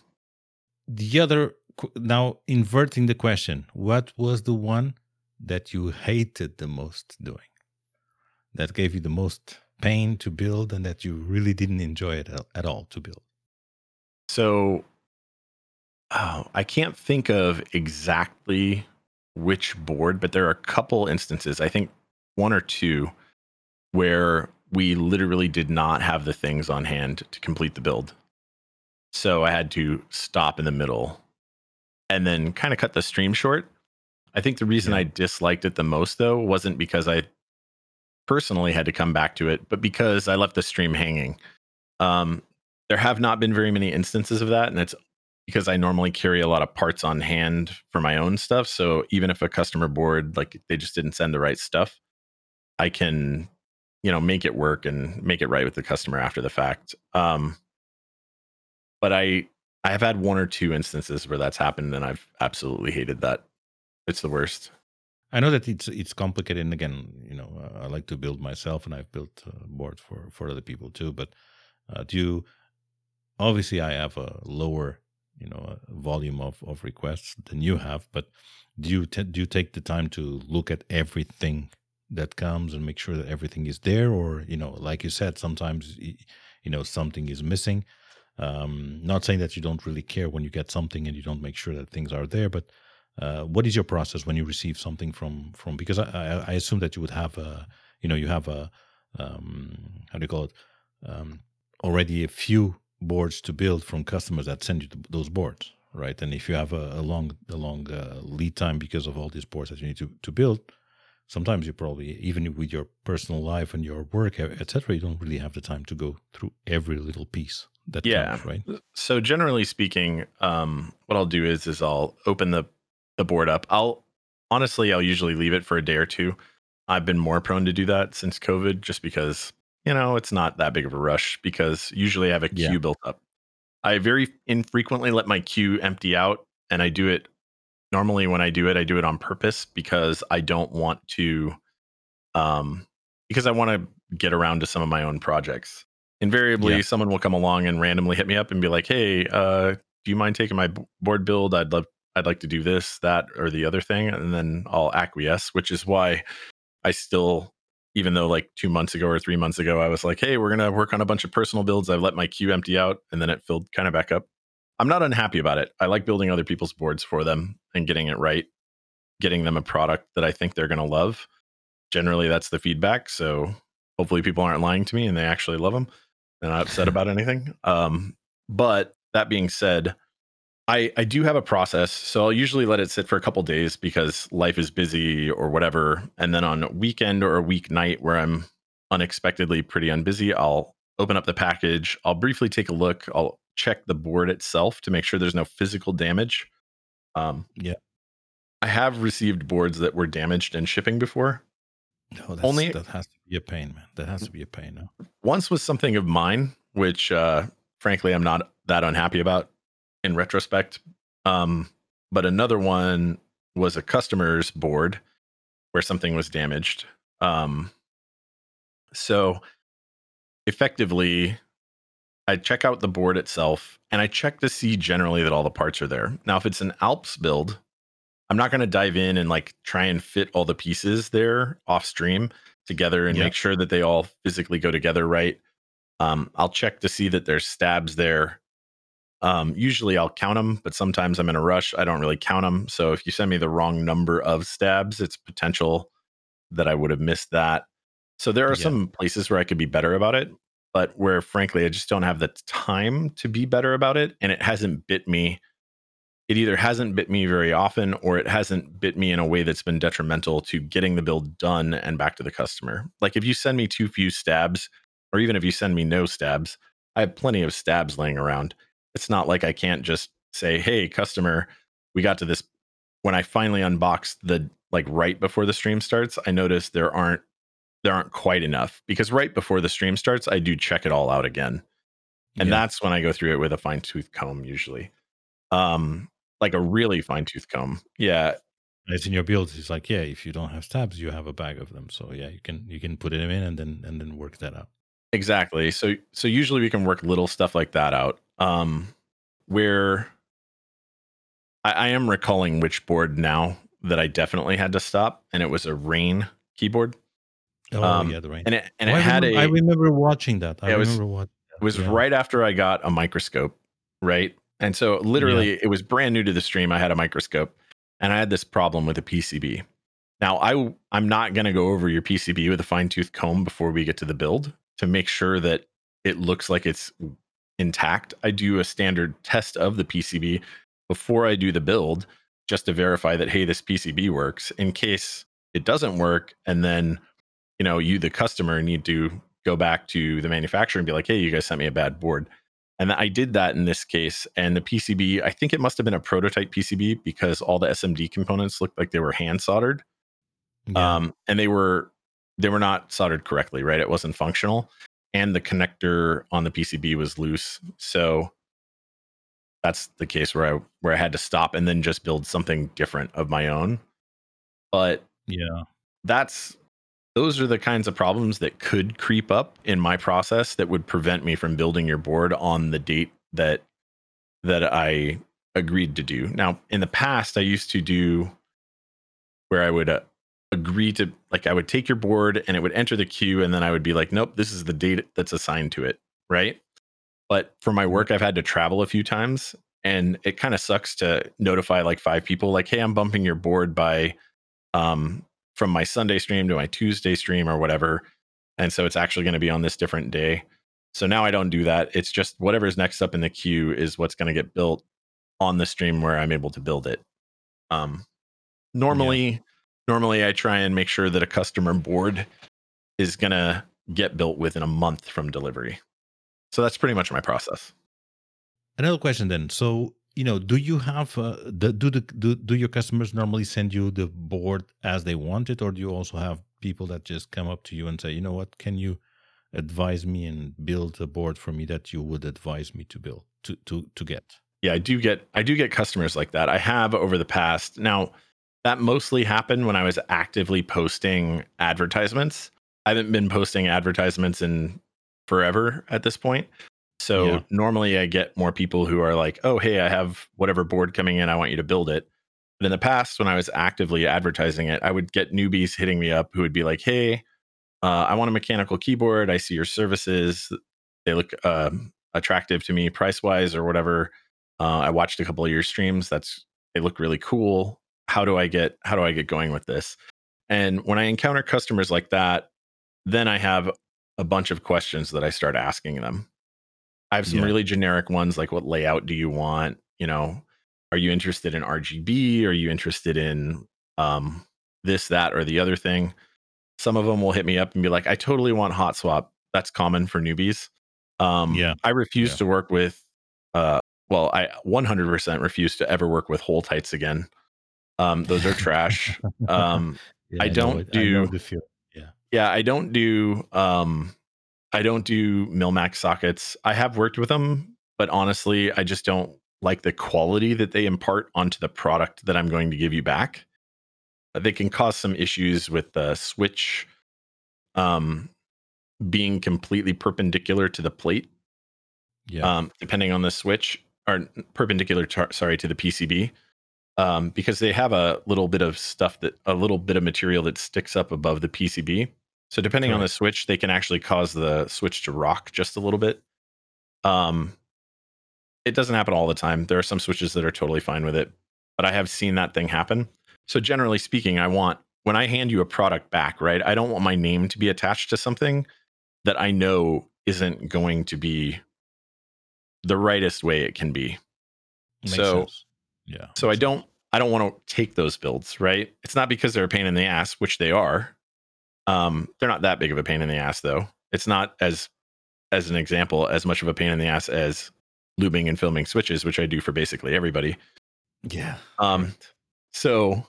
The other, now inverting the question, what was the one that you hated the most doing? That gave you the most pain to build and that you really didn't enjoy it at all to build? So oh, I can't think of exactly which board, but there are a couple instances, I think one or two, where we literally did not have the things on hand to complete the build. So I had to stop in the middle and then kind of cut the stream short. I think the reason yeah. I disliked it the most, though, wasn't because I personally had to come back to it, but because I left the stream hanging. Um, there have not been very many instances of that, and it's because I normally carry a lot of parts on hand for my own stuff. So even if a customer board like they just didn't send the right stuff, I can, you know, make it work and make it right with the customer after the fact. Um, but I I have had one or two instances where that's happened, and I've absolutely hated that. It's the worst. I know that it's it's complicated, and again, you know, uh, I like to build myself, and I've built uh, boards for for other people too. But uh, do you? Obviously, I have a lower, you know, volume of of requests than you have. But do you t- do you take the time to look at everything that comes and make sure that everything is there, or you know, like you said, sometimes you know something is missing. Um, not saying that you don't really care when you get something and you don't make sure that things are there, but uh, what is your process when you receive something from from? Because I, I, assume that you would have a, you know, you have a, um, how do you call it, um, already a few boards to build from customers that send you those boards, right? And if you have a, a long a long uh, lead time because of all these boards that you need to to build, sometimes you probably even with your personal life and your work, etc., you don't really have the time to go through every little piece that yeah. comes, right? So generally speaking, um, what I'll do is is I'll open the the board up. I'll honestly, I'll usually leave it for a day or two. I've been more prone to do that since COVID, just because you know it's not that big of a rush. Because usually I have a queue yeah. built up. I very infrequently let my queue empty out, and I do it normally when I do it, I do it on purpose because I don't want to, um, because I want to get around to some of my own projects. Invariably, yeah. someone will come along and randomly hit me up and be like, "Hey, uh, do you mind taking my board build? I'd love I'd like to do this, that, or the other thing, and then I'll acquiesce, which is why I still, even though like two months ago or three months ago, I was like, hey, we're gonna work on a bunch of personal builds. I've let my queue empty out, and then it filled kind of back up. I'm not unhappy about it. I like building other people's boards for them and getting it right, getting them a product that I think they're gonna love. Generally, that's the feedback. So hopefully, people aren't lying to me and they actually love them. They're not upset about anything. Um, but that being said, I, I do have a process. So I'll usually let it sit for a couple days because life is busy or whatever. And then on weekend or a weeknight where I'm unexpectedly pretty unbusy, I'll open up the package. I'll briefly take a look. I'll check the board itself to make sure there's no physical damage. Um, yeah. I have received boards that were damaged in shipping before. No, Only that has to be a pain, man. That has to be a pain. No. Once was something of mine, which uh, frankly I'm not that unhappy about in retrospect. Um, but another one was a customer's board where something was damaged. Um, so effectively, I check out the board itself and I check to see generally that all the parts are there. Now, if it's an Alps build, I'm not going to dive in and like try and fit all the pieces there off stream together and make sure that they all physically go together right. Um, I'll check to see that there's stabs there um, usually I'll count them, but sometimes I'm in a rush. I don't really count them. So if you send me the wrong number of stabs, it's potential that I would have missed that. So there are yeah. some places where I could be better about it, but where frankly I just don't have the time to be better about it. And it hasn't bit me. It either hasn't bit me very often or it hasn't bit me in a way that's been detrimental to getting the build done and back to the customer. Like if you send me too few stabs, or even if you send me no stabs, I have plenty of stabs laying around it's not like I can't just say, "Hey, customer, we got to this." When I finally unboxed the like right before the stream starts, I noticed there aren't there aren't quite enough because right before the stream starts, I do check it all out again, and Yeah. that's when I go through it with a fine tooth comb usually, um, like a really fine tooth comb. Yeah, It's in your build. It's like, yeah, if you don't have tabs, you have a bag of them. So yeah, you can you can put them in and then and then work that out. Exactly. So so usually we can work little stuff like that out. Um where I, I am recalling which board now that I definitely had to stop, and it was a rain keyboard. Oh Um, yeah, the rain. And it and Oh, it I, had remember, a I remember watching that. I it was- remember what it was yeah. right after I got a microscope, right? And so literally it was brand new to the stream. I had a microscope and I had this problem with a PCB. Now I I'm not going to go over your PCB with a fine tooth comb before we get to the build to make sure that it looks like it's intact. I do a standard test of the PCB before I do the build just to verify that hey this PCB works in case it doesn't work and then you know you the customer need to go back to the manufacturer and be like hey you guys sent me a bad board and I did that in this case and the PCB I think it must have been a prototype PCB because all the SMD components looked like they were hand soldered. Yeah. um, and they were they were not soldered correctly right? It wasn't functional. And the connector on the pcb was loose. So that's the case where i where i had to stop and then just build something different of my own. But yeah. that's those are the kinds of problems that could creep up in my process that would prevent me from building your board on the date that that I agreed to do. Now, in the past, I used to do where I would uh, agree to like I would take your board and it would enter the queue and then I would be like, "Nope, this is the date that's assigned to it." Right? But for my work, I've had to travel a few times and it kind of sucks to notify like five people like, "Hey, I'm bumping your board by um from my Sunday stream to my Tuesday stream or whatever. And so it's actually going to be on this different day. So now I don't do that. It's just whatever's next up in the queue is what's going to get built on the stream where I'm able to build it. Um, normally, normally I try and make sure that a customer board is going to get built within a month from delivery. So that's pretty much my process. Another question then. So you know, do you have uh, the, do the do, do your customers normally send you the board as they want it, or do you also have people that just come up to you and say, you know what, can you advise me and build a board for me that you would advise me to build to to to get? yeah i do get i do get customers like that. I have over the past now that mostly happened when i was actively posting advertisements. I haven't been posting advertisements in forever at this point so Yeah. normally i get more people who are like oh hey i have whatever board coming in i want you to build it but in the past when i was actively advertising it i would get newbies hitting me up who would be like hey uh, i want a mechanical keyboard i see your services they look um, attractive to me price wise or whatever uh, I watched a couple of your streams. That's they look really cool. How do I get how do I get going with this? And when I encounter customers like that, then I have a bunch of questions that I start asking them. I have some Yeah. really generic ones like what layout do you want? You know, are you interested in RGB? Are you interested in um, this, that, or the other thing? Some of them will hit me up and be like, I totally want hot swap. That's common for newbies. Um, Yeah. I refuse Yeah. to work with uh, well, I 100% refuse to ever work with Holtites again. Um, those are trash. um, Yeah, I don't. I know do- the feel. yeah, I don't do um, I don't do Mill-Max sockets. I have worked with them, but honestly, I just don't like the quality that they impart onto the product that I'm going to give you back. Uh, They can cause some issues with the switch um, being completely perpendicular to the plate Yeah. um, depending on the switch or perpendicular tar- sorry to the PCB um, because they have a little bit of stuff that a little bit of material that sticks up above the PCB. So depending on the switch, they can actually cause the switch to rock just a little bit. Um, it doesn't happen all the time. There are some switches that are totally fine with it, but I have seen that thing happen. So generally speaking, I want when I hand you a product back, right? I don't want my name to be attached to something that I know isn't going to be the rightest way it can be. Makes so- sense. yeah. So I don't I don't want to take those builds, right? It's not because they're a pain in the ass, which they are. Um, they're not that big of a pain in the ass though. It's not as as an example as much of a pain in the ass as lubing and filming switches, which I do for basically everybody. Yeah. Um. So,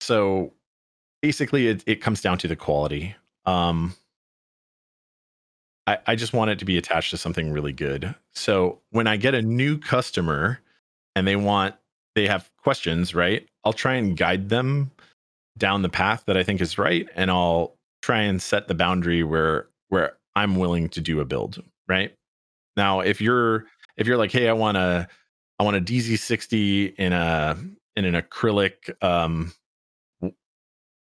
so basically, it, it comes down to the quality. Um, I, I just want it to be attached to something really good. So when I get a new customer and they want, they have questions, right? I'll try and guide them down the path that I think is right, and I'll try and set the boundary where where I'm willing to do a build, right? Now, if you're if you're like, hey, I want a I want a DZ60 in a in an acrylic um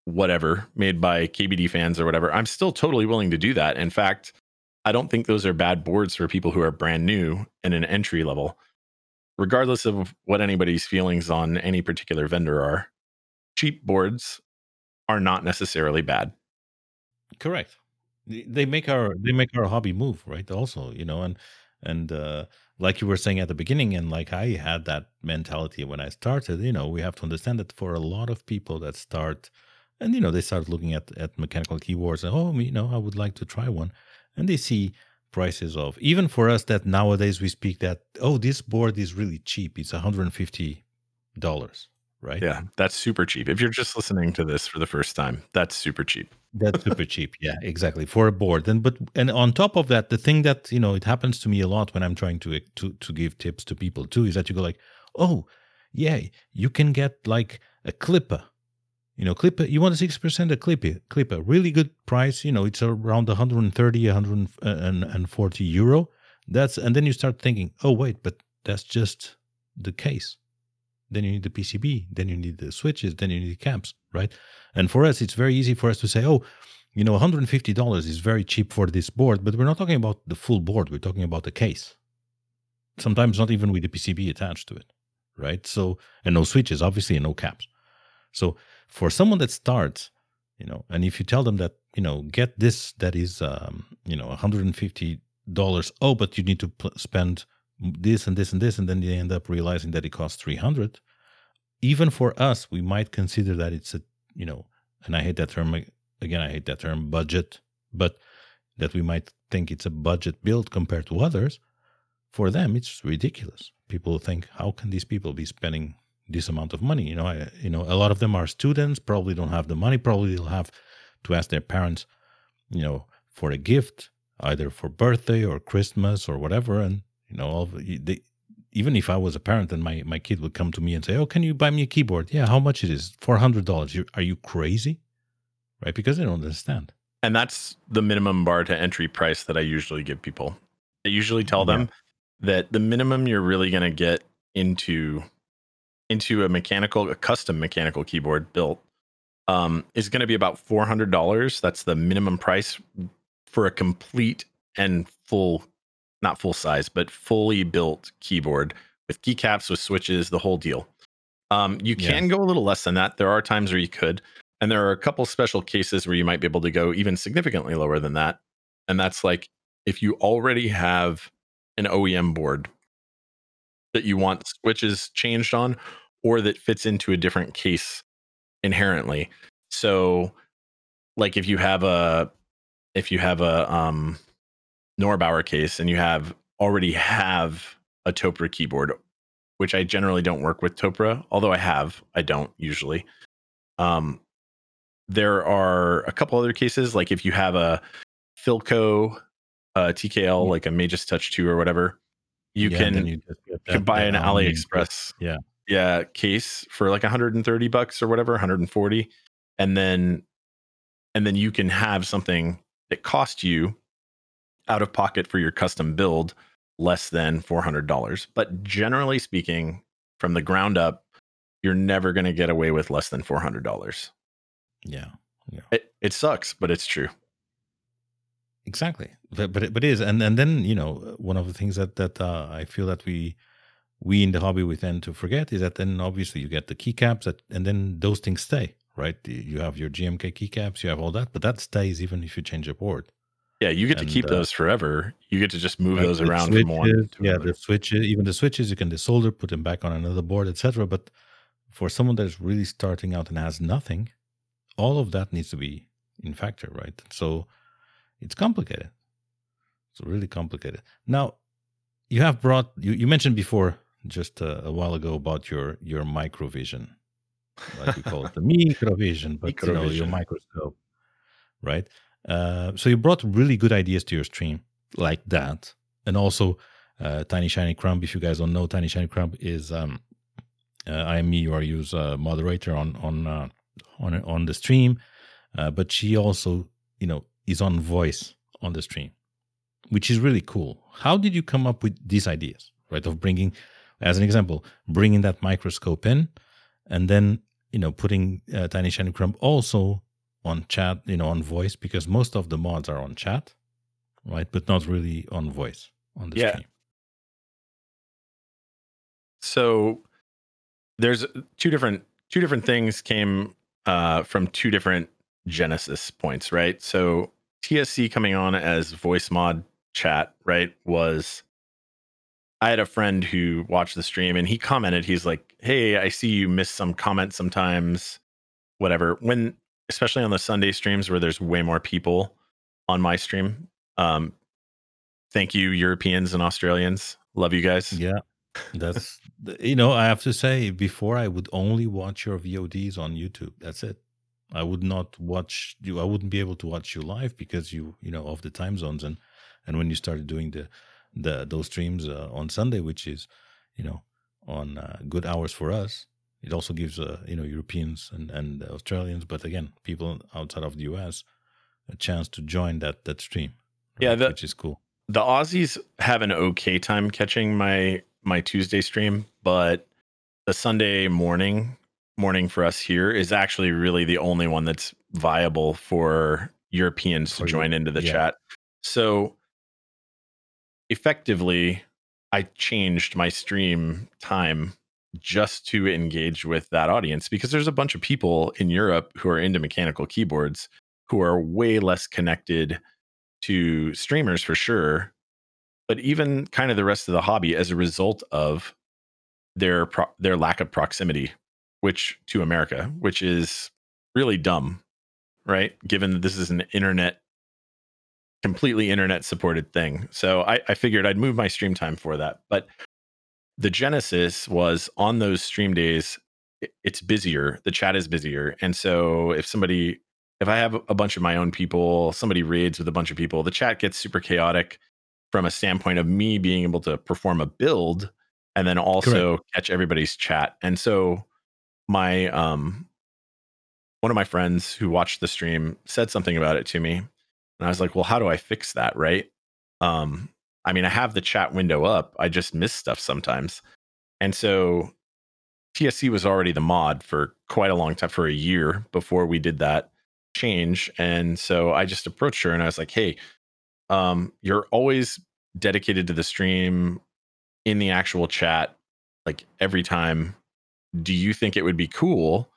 whatever made by KBDfans or whatever, I'm still totally willing to do that. In fact, I don't think those are bad boards for people who are brand new and an entry level. Regardless of what anybody's feelings on any particular vendor are, cheap boards are not necessarily bad. Correct. They make our they make our hobby move, right? Also, you know, and and uh, like you were saying at the beginning, and like I had that mentality when I started. You know, we have to understand that for a lot of people that start, and you know, they start looking at at mechanical keyboards, and oh, you know, I would like to try one, and they see prices of even for us that nowadays we speak that oh, this board is really cheap. It's 150 dollars, right? Yeah, that's super cheap. If you're just listening to this for the first time, that's super cheap. That's super cheap. Yeah, exactly for a board. And but and on top of that, the thing that you know it happens to me a lot when I'm trying to eh, to to give tips to people too is that you go like, oh, yeah, you can get like a Klipper. You know, Klipper. You want a six percent a Klipper. Klipper, really good price. You know, it's around 130, 140 uh, euro. That's and then you start thinking, oh wait, but that's just the case. Then you need the PCB. Then you need the switches. Then you need the caps, right? And for us, it's very easy for us to say, oh, you know, $150 is very cheap for this board, but we're not talking about the full board. We're talking about the case. Sometimes not even with the PCB attached to it, right? So, and no switches, obviously, and no caps. So, for someone that starts, you know, and if you tell them that, you know, get this that is, um, you know, $150, oh, but you need to pl- spend this and this and this, and then they end up realizing that it costs 300 even for us, we might consider that it's a you know, and I hate that term again. I hate that term budget, but that we might think it's a budget build compared to others. For them, it's ridiculous. People think, how can these people be spending this amount of money? You know, I, you know, a lot of them are students, probably don't have the money. Probably they'll have to ask their parents, you know, for a gift, either for birthday or Christmas or whatever. And you know, all they, even if I was a parent and my, my kid would come to me and say, "Oh, can you buy me a keyboard?" Yeah, how much it is? Four hundred dollars. Are you crazy? Right? Because they don't understand. And that's the minimum bar to entry price that I usually give people. I usually tell them yeah. that the minimum you're really going to get into into a mechanical, a custom mechanical keyboard built um, is going to be about four hundred dollars. That's the minimum price for a complete and full not full size, but fully built keyboard with keycaps, with switches, the whole deal. Um, you can yeah. go a little less than that. There are times where you could, and there are a couple special cases where you might be able to go even significantly lower than that. And that's like if you already have an OEM board that you want switches changed on, or that fits into a different case inherently. So, like if you have a if you have a um Neubauer case and you have already have a Topre keyboard, which I generally don't work with Topre, although I have, I don't usually. Um, there are a couple other cases, like if you have a Filco uh, TKL, like a Majestouch 2 or whatever, you yeah, can, you that, can buy an AliExpress yeah. yeah case for like 130 bucks or whatever, 140. And then and then you can have something that cost you out of pocket for your custom build less than $400. But generally speaking, from the ground up, you're never going to get away with less than $400. Yeah. yeah. It, it sucks, but it's true. Exactly. But, but, it, but it is. And, and then, you know, one of the things that, that uh, I feel that we, we in the hobby, we tend to forget is that then obviously you get the keycaps that, and then those things stay, right? You have your GMK keycaps, you have all that, but that stays even if you change a board. Yeah, you get and, to keep uh, those forever. You get to just move those around switches, from one. yeah, another. the switches, even the switches, you can desolder, put them back on another board, etc. But for someone that's really starting out and has nothing, all of that needs to be in factor, right? So it's complicated. It's really complicated. Now, you have brought you, you mentioned before just a, a while ago about your your microvision, like you call it the microvision, but you know your microscope, right? Uh, so you brought really good ideas to your stream like that, and also uh, Tiny Shiny Crumb. If you guys don't know, Tiny Shiny Crumb is um, uh, I am use uh, moderator on on uh, on on the stream, uh, but she also you know is on voice on the stream, which is really cool. How did you come up with these ideas, right? Of bringing, as an example, bringing that microscope in, and then you know putting uh, Tiny Shiny Crumb also on chat, you know, on voice because most of the mods are on chat, right? But not really on voice on the Yeah. stream. So there's two different two different things came uh, from two different genesis points, right? So TSC coming on as voice mod chat, right, was I had a friend who watched the stream and he commented, he's like, Hey, I see you miss some comments sometimes, whatever. When especially on the Sunday streams where there's way more people on my stream. Um, thank you, Europeans and Australians. Love you guys. Yeah, that's you know I have to say before I would only watch your VODs on YouTube. That's it. I would not watch you. I wouldn't be able to watch you live because you you know of the time zones and and when you started doing the the those streams uh, on Sunday, which is you know on uh, good hours for us. It also gives uh, you know Europeans and and Australians, but again people outside of the US a chance to join that that stream. Yeah, the- which is cool. the Aussies have an okay time catching my my Tuesday stream, but the Sunday morning morning for us here is actually really the only one that's viable for Europeans For to you, join into the yeah. chat. So effectively, I changed my stream time just to engage with that audience because there's a bunch of people in Europe who are into mechanical keyboards who are way less connected to streamers for sure but even kind of the rest of the hobby as a result of their pro- their lack of proximity which to America which is really dumb right? Given that this is an internet completely internet supported thing. So I, I figured I'd move my stream time for that but the genesis was on those stream days it's busier the chat is busier and so if somebody if i have a bunch of my own people somebody raids with a bunch of people the chat gets super chaotic from a standpoint of me being able to perform a build and then also catch everybody's chat and so my um one of my friends who watched the stream said something about it to me and i was like well how do i fix that? Right? Um I mean, I have the chat window up. I just miss stuff sometimes. And so TSC was already the mod for quite a long time, for a year before we did that change. And so I just approached her and I was like, hey, um, you're always dedicated to the stream in the actual chat, like every time. Do you think it would be cool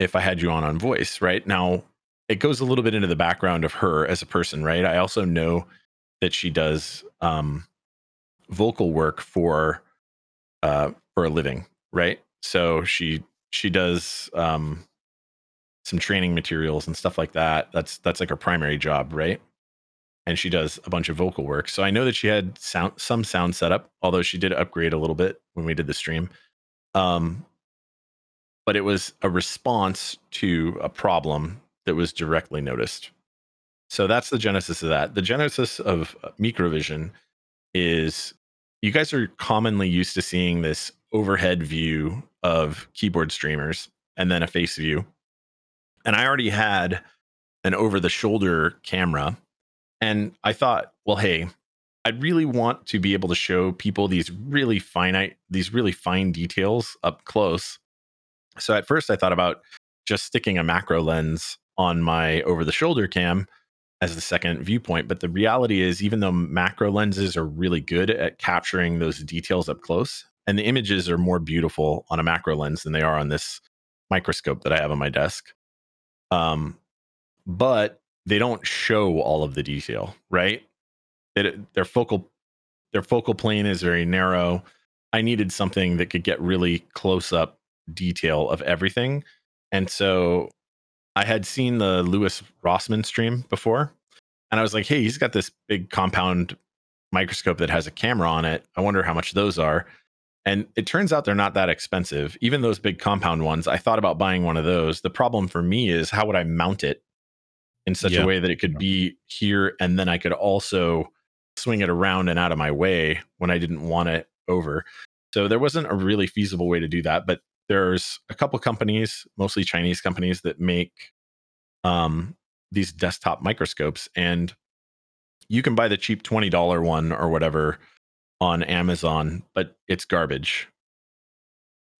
if I had you on on voice? Right now, it goes a little bit into the background of her as a person, right? I also know that she does um, vocal work for uh, for a living, right? So she she does um, some training materials and stuff like that. That's that's like her primary job, right? And she does a bunch of vocal work. So I know that she had sound some sound setup, although she did upgrade a little bit when we did the stream. Um, but it was a response to a problem that was directly noticed. So that's the genesis of that. The genesis of uh, Microvision is you guys are commonly used to seeing this overhead view of keyboard streamers and then a face view. And I already had an over the shoulder camera. And I thought, well, hey, I'd really want to be able to show people these really finite, these really fine details up close. So at first I thought about just sticking a macro lens on my over the shoulder cam as the second viewpoint. But the reality is, even though macro lenses are really good at capturing those details up close, and the images are more beautiful on a macro lens than they are on this microscope that I have on my desk. Um, but they don't show all of the detail, right? It, their focal their focal plane is very narrow. I needed something that could get really close up detail of everything. And so I had seen the Louis Rossmann stream before, and I was like, hey, he's got this big compound microscope that has a camera on it. I wonder how much those are. And it turns out they're not that expensive. Even those big compound ones, I thought about buying one of those. The problem for me is how would I mount it in such a way that it could be here and then I could also swing it around and out of my way when I didn't want it over. So there wasn't a really feasible way to do that, but there's a couple companies, mostly Chinese companies that make um these desktop microscopes and you can buy the cheap $20 one or whatever on Amazon, but it's garbage.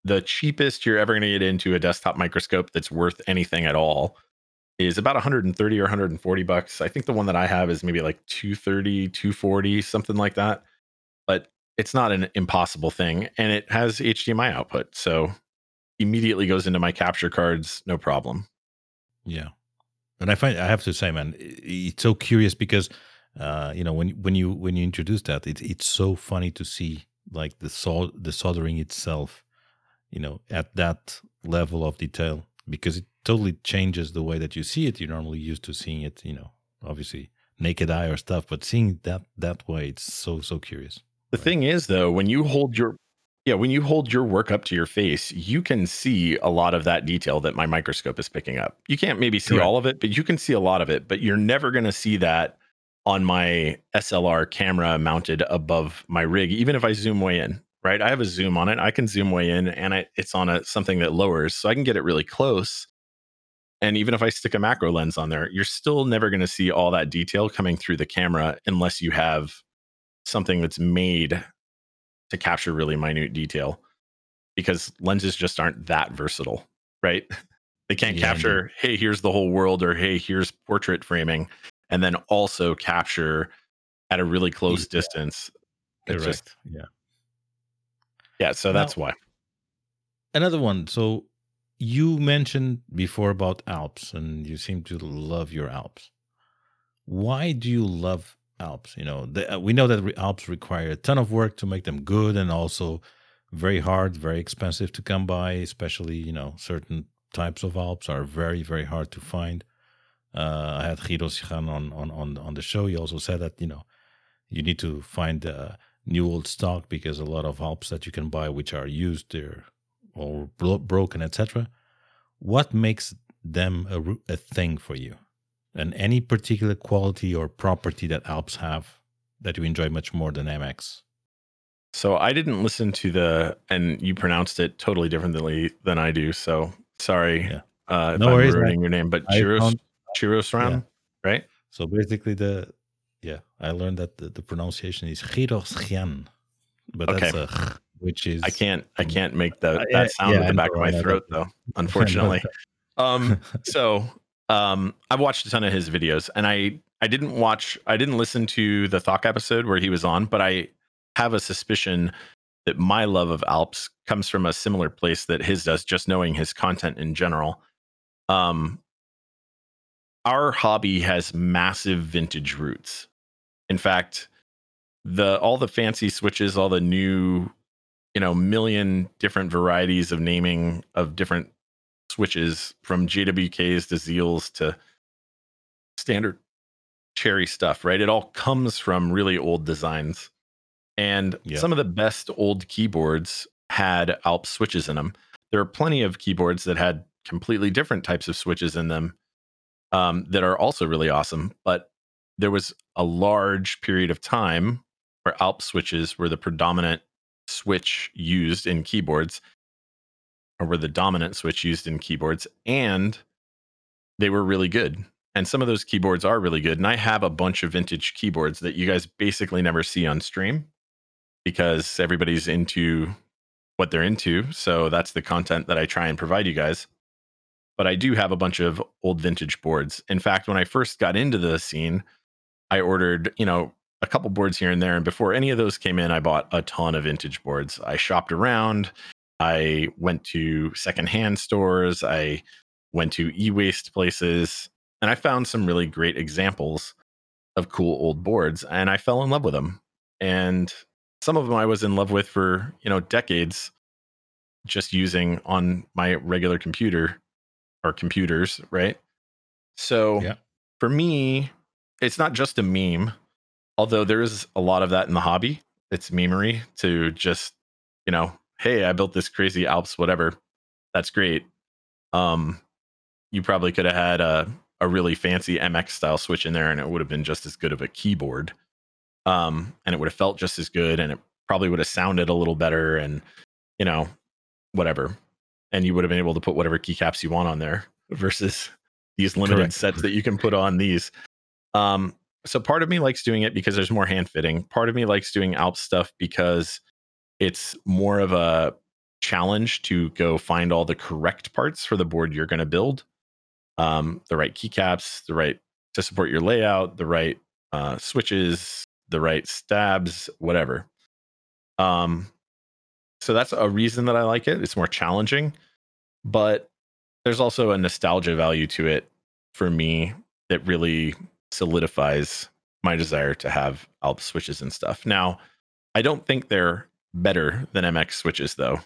The cheapest you're ever going to get into a desktop microscope that's worth anything at all is about 130 or 140 bucks. I think the one that I have is maybe like 230, 240, something like that. But it's not an impossible thing and it has HDMI output. So immediately goes into my capture cards, no problem. Yeah, and I find I have to say, man, it's so curious because uh, you know when when you when you introduce that, it, it's so funny to see like the sol- the soldering itself, you know, at that level of detail because it totally changes the way that you see it. You're normally used to seeing it, you know, obviously naked eye or stuff, but seeing that that way, it's so so curious. The Right. thing is though, when you hold your yeah, when you hold your work up to your face, you can see a lot of that detail that my microscope is picking up. You can't maybe see Correct. all of it, but you can see a lot of it, but you're never going to see that on my SLR camera mounted above my rig even if I zoom way in, right? I have a zoom on it. I can zoom way in and I, it's on a something that lowers so I can get it really close. And even if I stick a macro lens on there, you're still never going to see all that detail coming through the camera unless you have something that's made to capture really minute detail because lenses just aren't that versatile, right? They can't Yeah, capture, hey, here's the whole world, or hey, here's portrait framing, and then also capture at a really close Yeah. distance. It's Correct. just, yeah. yeah, so Now- that's why. Another one. So you mentioned before about Alps, and you seem to love your Alps. Why do you love Alps? You know, the, uh, we know that re- Alps require a ton of work to make them good, and also very hard, very expensive to come by. Especially, you know, certain types of Alps are very, very hard to find. Uh, I had Guido Sigan on, on on on the show. He also said that you know you need to find uh, new old stock because a lot of Alps that you can buy, which are used, they're or bro- broken, etc. What makes them a, a thing for you? And any particular quality or property that Alps have that you enjoy much more than MX? So I didn't listen to the, and you pronounced it totally differently than I do. So sorry Yeah. uh, if No I'm worries, ruining your name, but Chiros, Chiros Ram, right? So basically, the yeah, I learned that the, the pronunciation is Girosgian, but that's a ch, which is I can't, I can't make the, Uh, that yeah, sound yeah, at I the back of my throat, though, unfortunately. um so um i've watched a ton of his videos and i i didn't watch i didn't listen to the Thok episode where he was on but i have a suspicion that my love of alps comes from a similar place that his does just knowing his content in general. Um our hobby has massive vintage roots. In fact the all the fancy switches all the new you know million different varieties of naming of different switches from JWKs to Zeals to standard cherry stuff, right? It all comes from really old designs. And Yeah. some of the best old keyboards had Alp switches in them. There are plenty of keyboards that had completely different types of switches in them um, that are also really awesome. But there was a large period of time where Alp switches were the predominant switch used in keyboards were the dominant switch used in keyboards and they were really good. And some of those keyboards are really good and i have a bunch of vintage keyboards that you guys basically never see on stream because everybody's into what they're into so that's the content that i try and provide you guys. But i do have a bunch of old vintage boards. In fact when i first got into the scene i ordered you know a couple boards here and there and before any of those came in i bought a ton of vintage boards. I shopped around I went to secondhand stores. I went to e waste places and I found some really great examples of cool old boards and I fell in love with them. And some of them I was in love with for, you know, decades just using on my regular computer or computers, right? So Yeah. for me, it's not just a meme. although there is a lot of that in the hobby. It's memery to just, you know, hey, I built this crazy Alps, whatever. That's great. Um, you probably could have had a, a really fancy MX style switch in there and it would have been just as good of a keyboard. Um, and it would have felt just as good and it probably would have sounded a little better and, you know, whatever. And you would have been able to put whatever keycaps you want on there versus these limited Correct. sets that you can put on these. Um, so part of me likes doing it because there's more hand fitting. Part of me likes doing Alp stuff because it's more of a challenge to go find all the correct parts for the board you're going to build. Um, the right keycaps, the right to support your layout, the right uh, switches, the right stabs, whatever. Um, so that's a reason that I like it. It's more challenging, but there's also a nostalgia value to it for me that really solidifies my desire to have Alp switches and stuff. Now, I don't think they're better than MX switches, though.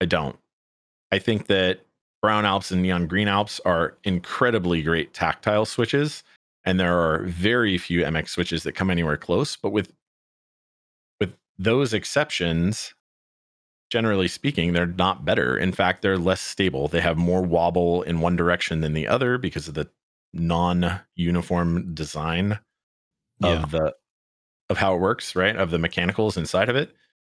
I don't. I think that brown Alps and neon green Alps are incredibly great tactile switches, and there are very few MX switches that come anywhere close. But with with those exceptions, generally speaking, they're not better. In fact, they're less stable. They have more wobble in one direction than the other because of the non-uniform design yeah. of the of how it works, right? Of the mechanicals inside of it.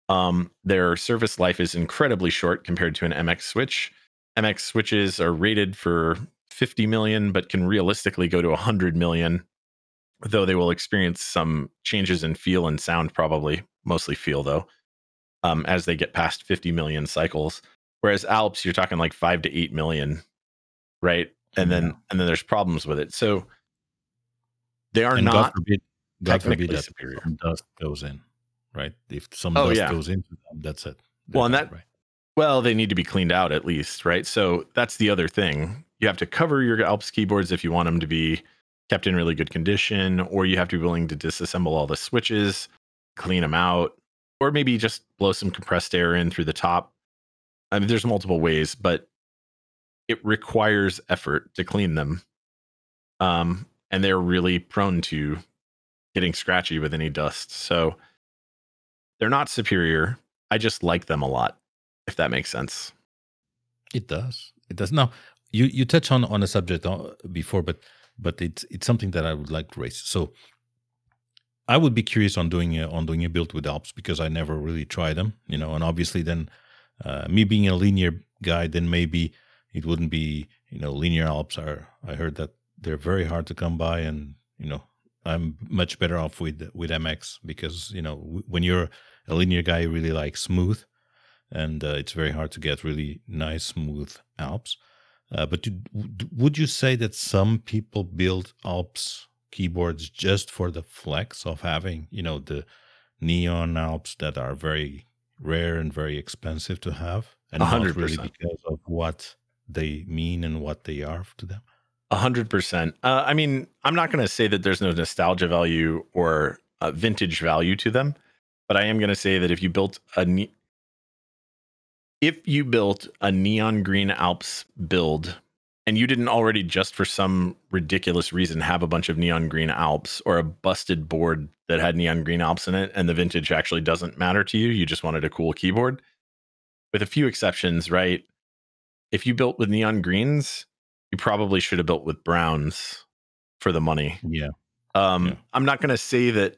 Um, their service life is incredibly short compared to an MX switch. MX switches are rated for 50 million, but can realistically go to 100 million, though they will experience some changes in feel and sound, probably mostly feel though, um, as they get past 50 million cycles. Whereas Alps, you're talking like five to eight million, right? and then and then there's problems with it. So they are and not God forbid, God forbid that superior. Dust goes in, right? If some oh, dust yeah. goes into them, that's it. They're well, and that right. well, they need to be cleaned out at least, right? So that's the other thing. You have to cover your Alps keyboards if you want them to be kept in really good condition, or you have to be willing to disassemble all the switches, clean them out, or maybe just blow some compressed air in through the top. I mean, there's multiple ways, but it requires effort to clean them. Um, and they're really prone to getting scratchy with any dust. So they're not superior. I just like them a lot, if that makes sense. It does. It does. Now, you you touch on on a subject uh, before, but but it's it's something that I would like to raise. So I would be curious on doing a, on doing a build with Alps because I never really tried them, you know. And obviously, then uh, me being a linear guy, then maybe it wouldn't be you know linear alps are i heard that they're very hard to come by and you know i'm much better off with with mx because you know w- when you're a linear guy you really like smooth and uh, it's very hard to get really nice smooth alps uh, but would you say that some people build alps keyboards just for the flex of having you know the neon alps that are very rare and very expensive to have and 100%. not really because of what they mean and what they are to them? A hundred percent. Uh, I mean, I'm not going to say that there's no nostalgia value or uh, vintage value to them, but I am going to say that if you built a ne- if you built a neon green Alps build and you didn't already just for some ridiculous reason have a bunch of neon green Alps or a busted board that had neon green Alps in it, and the vintage actually doesn't matter to you, you just wanted a cool keyboard. With a few exceptions, right? if you built with neon greens, you probably should have built with browns for the money. Yeah. Um, yeah. I'm not going to say that.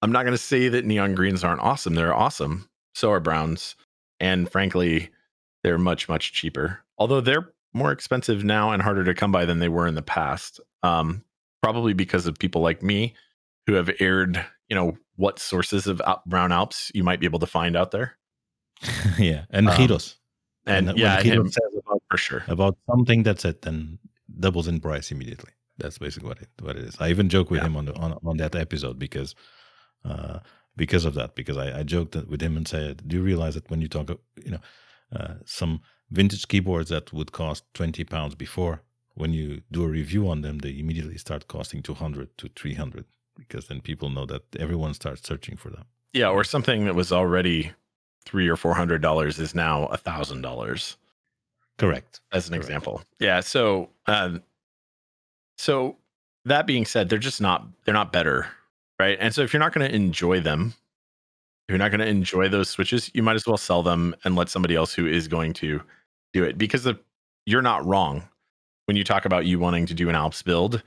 I'm not going to say that neon greens aren't awesome. They're awesome. So are browns, and frankly, they're much much cheaper. Although they're more expensive now and harder to come by than they were in the past. Um, probably because of people like me who have aired, you know, what sources of brown Alps you might be able to find out there. yeah, and um, and, and yeah, him, about, for sure about something that's it, then doubles in price immediately. That's basically what it what it is. I even joke with yeah. him on the on, on that episode because uh, because of that because I, I joked with him and said, "Do you realize that when you talk, you know, uh, some vintage keyboards that would cost twenty pounds before, when you do a review on them, they immediately start costing two hundred to three hundred because then people know that everyone starts searching for them." Yeah, or something that was already three or four hundred dollars is now a thousand dollars. Correct. As an Correct. example. Yeah. So um, so that being said, they're just not they're not better. right? And so if you're not going to enjoy them, if you're not going to enjoy those switches, you might as well sell them and let somebody else who is going to do it because the, you're not wrong when you talk about you wanting to do an Alps build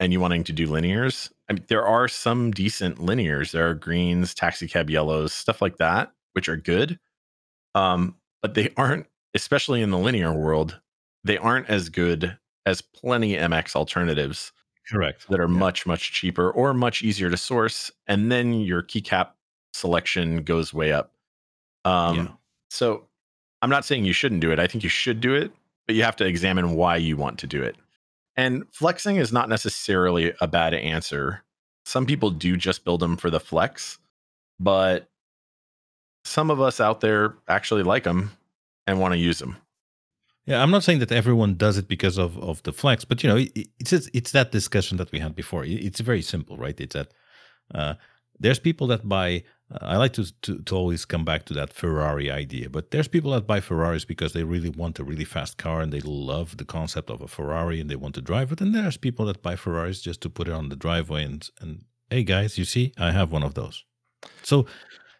and you wanting to do linears. I mean, there are some decent linears. There are greens, taxi cab yellows, stuff like that, which are good. Um, but they aren't, especially in the linear world, they aren't as good as plenty MX alternatives. Correct. That are yeah. much, much cheaper or much easier to source. And then your keycap selection goes way up. Um, yeah. So I'm not saying you shouldn't do it. I think you should do it, but you have to examine why you want to do it. And flexing is not necessarily a bad answer. Some people do just build them for the flex, but some of us out there actually like them and want to use them. Yeah, I'm not saying that everyone does it because of, of the flex, but you know, it's it's that discussion that we had before. It's very simple, right? It's that uh, there's people that buy uh, I like to, to, to always come back to that Ferrari idea, but there's people that buy Ferraris because they really want a really fast car and they love the concept of a Ferrari and they want to drive it. And there's people that buy Ferraris just to put it on the driveway and and hey guys, you see, I have one of those. So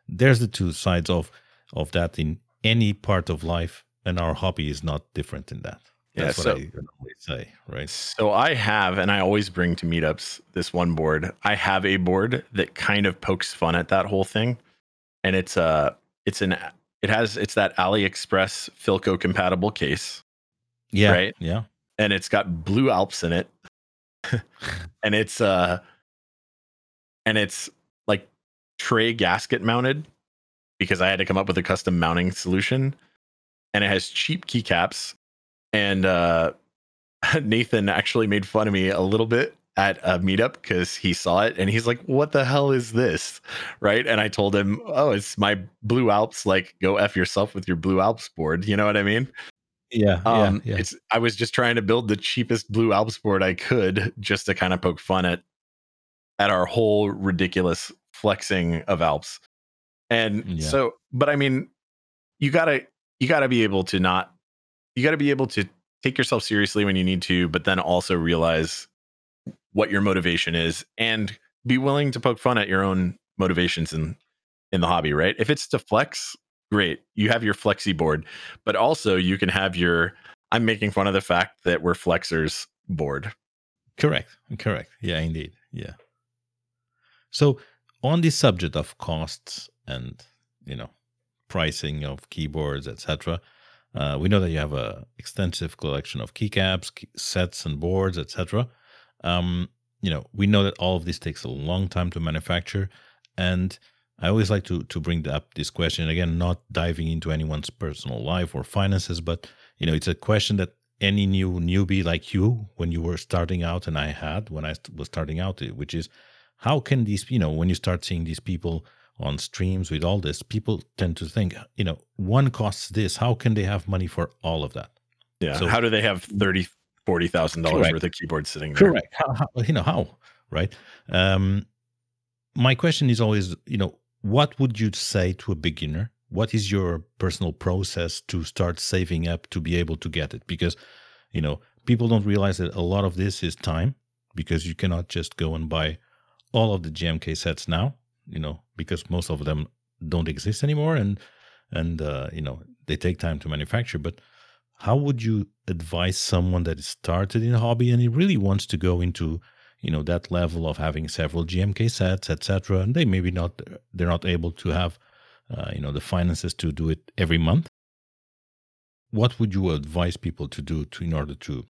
there's the two sides of of that in any part of life, and our hobby is not different in that. That's yeah, so, what I say, right? So I have, and I always bring to meetups this one board. I have a board that kind of pokes fun at that whole thing, and it's a, uh, it's an, it has, it's that AliExpress Filco compatible case. Yeah, right. Yeah, and it's got blue Alps in it, and it's uh, and it's tray gasket mounted because I had to come up with a custom mounting solution, and it has cheap keycaps and uh, Nathan actually made fun of me a little bit at a meetup because he saw it and he's like, "What the hell is this?" Right? And I told him, "Oh, it's my Blue Alps. Like, go f yourself with your Blue Alps board." You know what I mean? Yeah, um, yeah, yeah. It's. I was just trying to build the cheapest Blue Alps board I could, just to kind of poke fun at at our whole ridiculous flexing of Alps. And mm, yeah. so, but I mean, you gotta you gotta be able to not you got to be able to take yourself seriously when you need to, but then also realize what your motivation is and be willing to poke fun at your own motivations in in the hobby, right? If it's to flex, great. You have your flexi board, but also you can have your I'm making fun of the fact that we're flexers board. Correct. Correct. Yeah, indeed. Yeah. So on the subject of costs and, you know, pricing of keyboards, etc., uh, we know that you have a extensive collection of keycaps, key sets, and boards, etc. Um, you know, we know that all of this takes a long time to manufacture, and I always like to to bring up this question again, not diving into anyone's personal life or finances, but you know, it's a question that any new newbie like you, when you were starting out, and I had when I was starting out, which is how can these, you know, when you start seeing these people on streams with all this, people tend to think, you know, one costs this. How can they have money for all of that? Yeah. So how do they have thirty, forty thousand dollars worth of keyboards sitting there? Correct. How, how, you know how? Right. Um, my question is always, you know, what would you say to a beginner? What is your personal process to start saving up to be able to get it? Because, you know, people don't realize that a lot of this is time because you cannot just go and buy all of the GMK sets now you know, because most of them don't exist anymore, and and uh, you know they take time to manufacture. But how would you advise someone that started in a hobby and he really wants to go into you know that level of having several GMK sets, etc. And they maybe not they're not able to have uh, you know the finances to do it every month. What would you advise people to do to in order to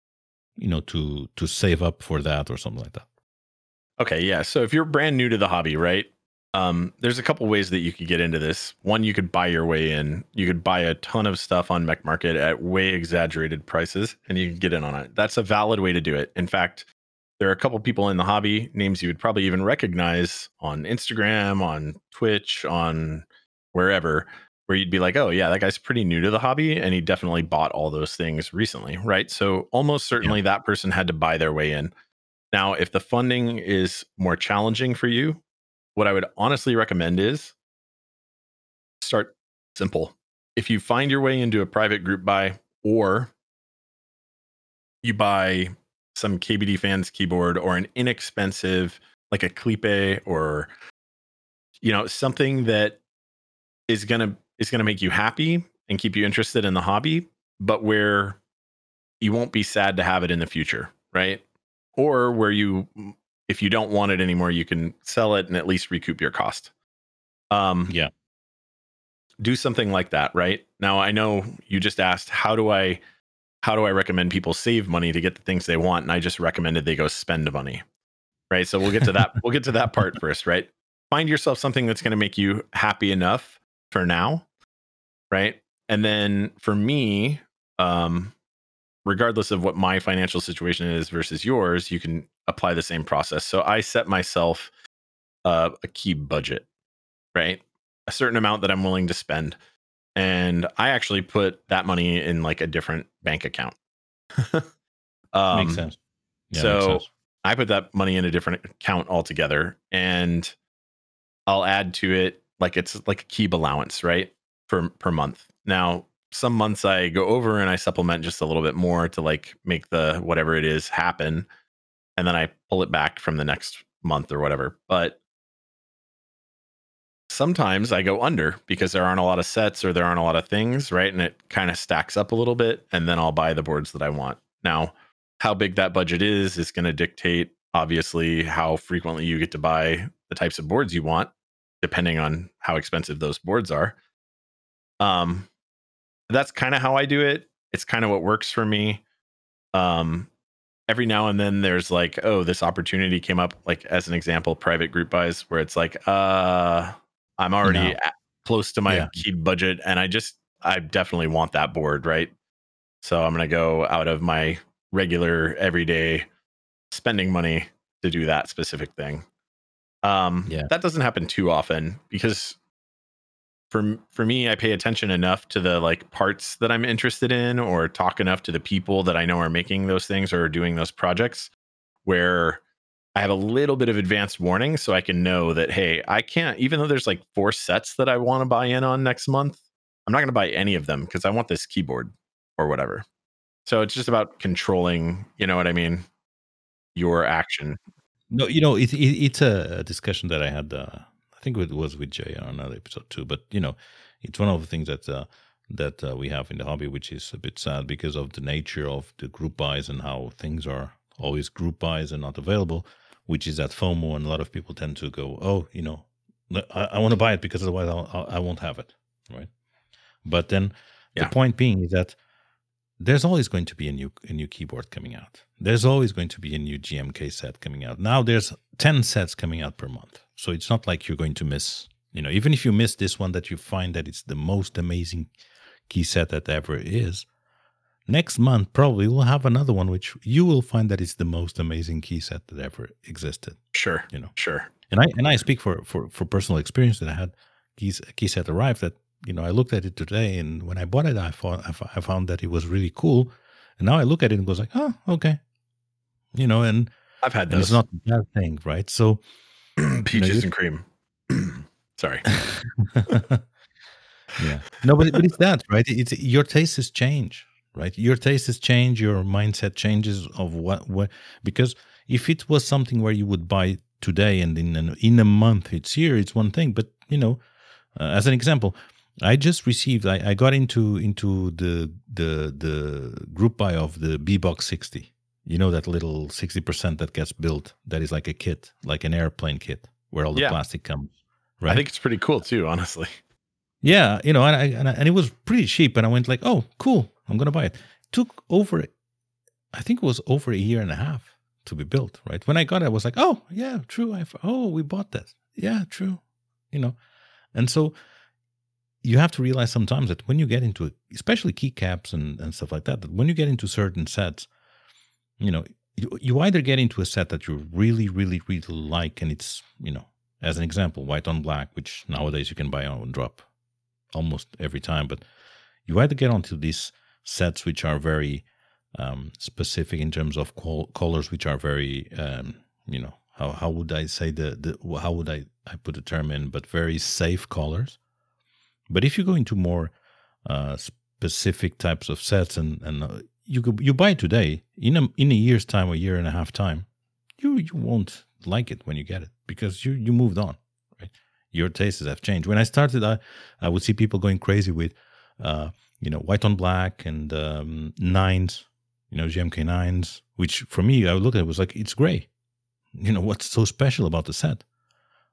you know to to save up for that or something like that? Okay, yeah. So if you're brand new to the hobby, right? Um, there's a couple ways that you could get into this. One, you could buy your way in. You could buy a ton of stuff on Mech Market at way exaggerated prices, and you can get in on it. That's a valid way to do it. In fact, there are a couple people in the hobby, names you would probably even recognize on Instagram, on Twitch, on wherever, where you'd be like, oh, yeah, that guy's pretty new to the hobby, and he definitely bought all those things recently, right? So almost certainly yeah. that person had to buy their way in. Now, if the funding is more challenging for you, what I would honestly recommend is start simple. If you find your way into a private group buy or you buy some KBDfans keyboard or an inexpensive like a clipe or you know something that is gonna is gonna make you happy and keep you interested in the hobby, but where you won't be sad to have it in the future, right? Or where you if you don't want it anymore, you can sell it and at least recoup your cost. Um, Yeah. do something like that, right? Now I know you just asked how do I how do I recommend people save money to get the things they want? And I just recommended they go spend money. Right. So we'll get to that. we'll get to that part first, right? Find yourself something that's going to make you happy enough for now. Right. And then for me, um, regardless of what my financial situation is versus yours, you can apply the same process. So I set myself uh, a key budget, right? A certain amount that I'm willing to spend. And I actually put that money in like a different bank account. um, makes sense. Yeah, so makes sense. I put that money in a different account altogether and I'll add to it like it's like a keep allowance, right? For per month. Now, some months I go over and I supplement just a little bit more to like make the whatever it is happen. And then I pull it back from the next month or whatever. But sometimes I go under because there aren't a lot of sets or there aren't a lot of things, right? And it kind of stacks up a little bit. And then I'll buy the boards that I want. Now, how big that budget is is going to dictate obviously how frequently you get to buy the types of boards you want depending on how expensive those boards are um that's kind of how i do it it's kind of what works for me um every now and then there's like oh this opportunity came up like as an example private group buys where it's like uh i'm already No. close to my Yeah. key budget and i just i definitely want that board right so i'm going to go out of my regular everyday spending money to do that specific thing. Um, Yeah. that doesn't happen too often because for for me, I pay attention enough to the like parts that I'm interested in, or talk enough to the people that I know are making those things or doing those projects, where I have a little bit of advanced warning, so I can know that hey, I can't. Even though there's like four sets that I want to buy in on next month, I'm not going to buy any of them because I want this keyboard or whatever. So it's just about controlling, you know what I mean, your action. No, you know, it, it, it's a discussion that I had. Uh, think it was with Jay on another episode too. But you know, it's one of the things that uh, that uh, we have in the hobby, which is a bit sad because of the nature of the group buys and how things are always group buys and not available. Which is that FOMO, and a lot of people tend to go, "Oh, you know, I, I want to buy it because otherwise I'll, I'll, I won't have it." Right. But then Yeah. the point being is that there's always going to be a new a new keyboard coming out. There's always going to be a new GMK set coming out. Now there's 10 sets coming out per month. So it's not like you're going to miss, you know, even if you miss this one that you find that it's the most amazing key set that ever is, next month probably we'll have another one which you will find that it's the most amazing key set that ever existed, Sure, you know. sure. And I and I speak for for for personal experience that I had keys key set arrived that you know I looked at it today and when I bought it I thought I found that it was really cool. And now I look at it and goes like oh okay. You know and, I've had and it's not a bad thing right? So peaches you- and cream. Sorry. yeah. No but, but it's that right? It's your tastes change right? Your tastes change your mindset changes of what what because if it was something where you would buy today and in an, in a month it's here it's one thing but you know uh, as an example i just received I, I got into into the the the group buy of the b-box 60 you know that little 60% that gets built that is like a kit like an airplane kit where all the Yeah. plastic comes right I think it's pretty cool too, honestly. yeah, you know, and I, and, I, and it was pretty cheap, and I went like, "Oh, cool, I'm gonna buy it." Took over, I think it was over a year and a half to be built. Right when I got it, I was like, "Oh, yeah, true. I oh, we bought that. Yeah, true." You know, and so you have to realize sometimes that when you get into especially keycaps and and stuff like that, that when you get into certain sets, you know, you, you either get into a set that you really, really, really like, and it's you know, as an example, white on black, which nowadays you can buy on drop almost every time. But you either get onto these sets which are very um, specific in terms of col- colors, which are very, um, you know, how how would I say the the how would I I put the term in, but very safe colors. But if you go into more uh, specific types of sets, and and uh, you could, you buy today in a in a year's time, a year and a half time, you you won't like it when you get it because you you moved on, right? Your tastes have changed. When I started, I I would see people going crazy with, uh, you know, white on black and um, nines, you know, GMK nines, which for me I would look at it was like it's gray. You know what's so special about the set?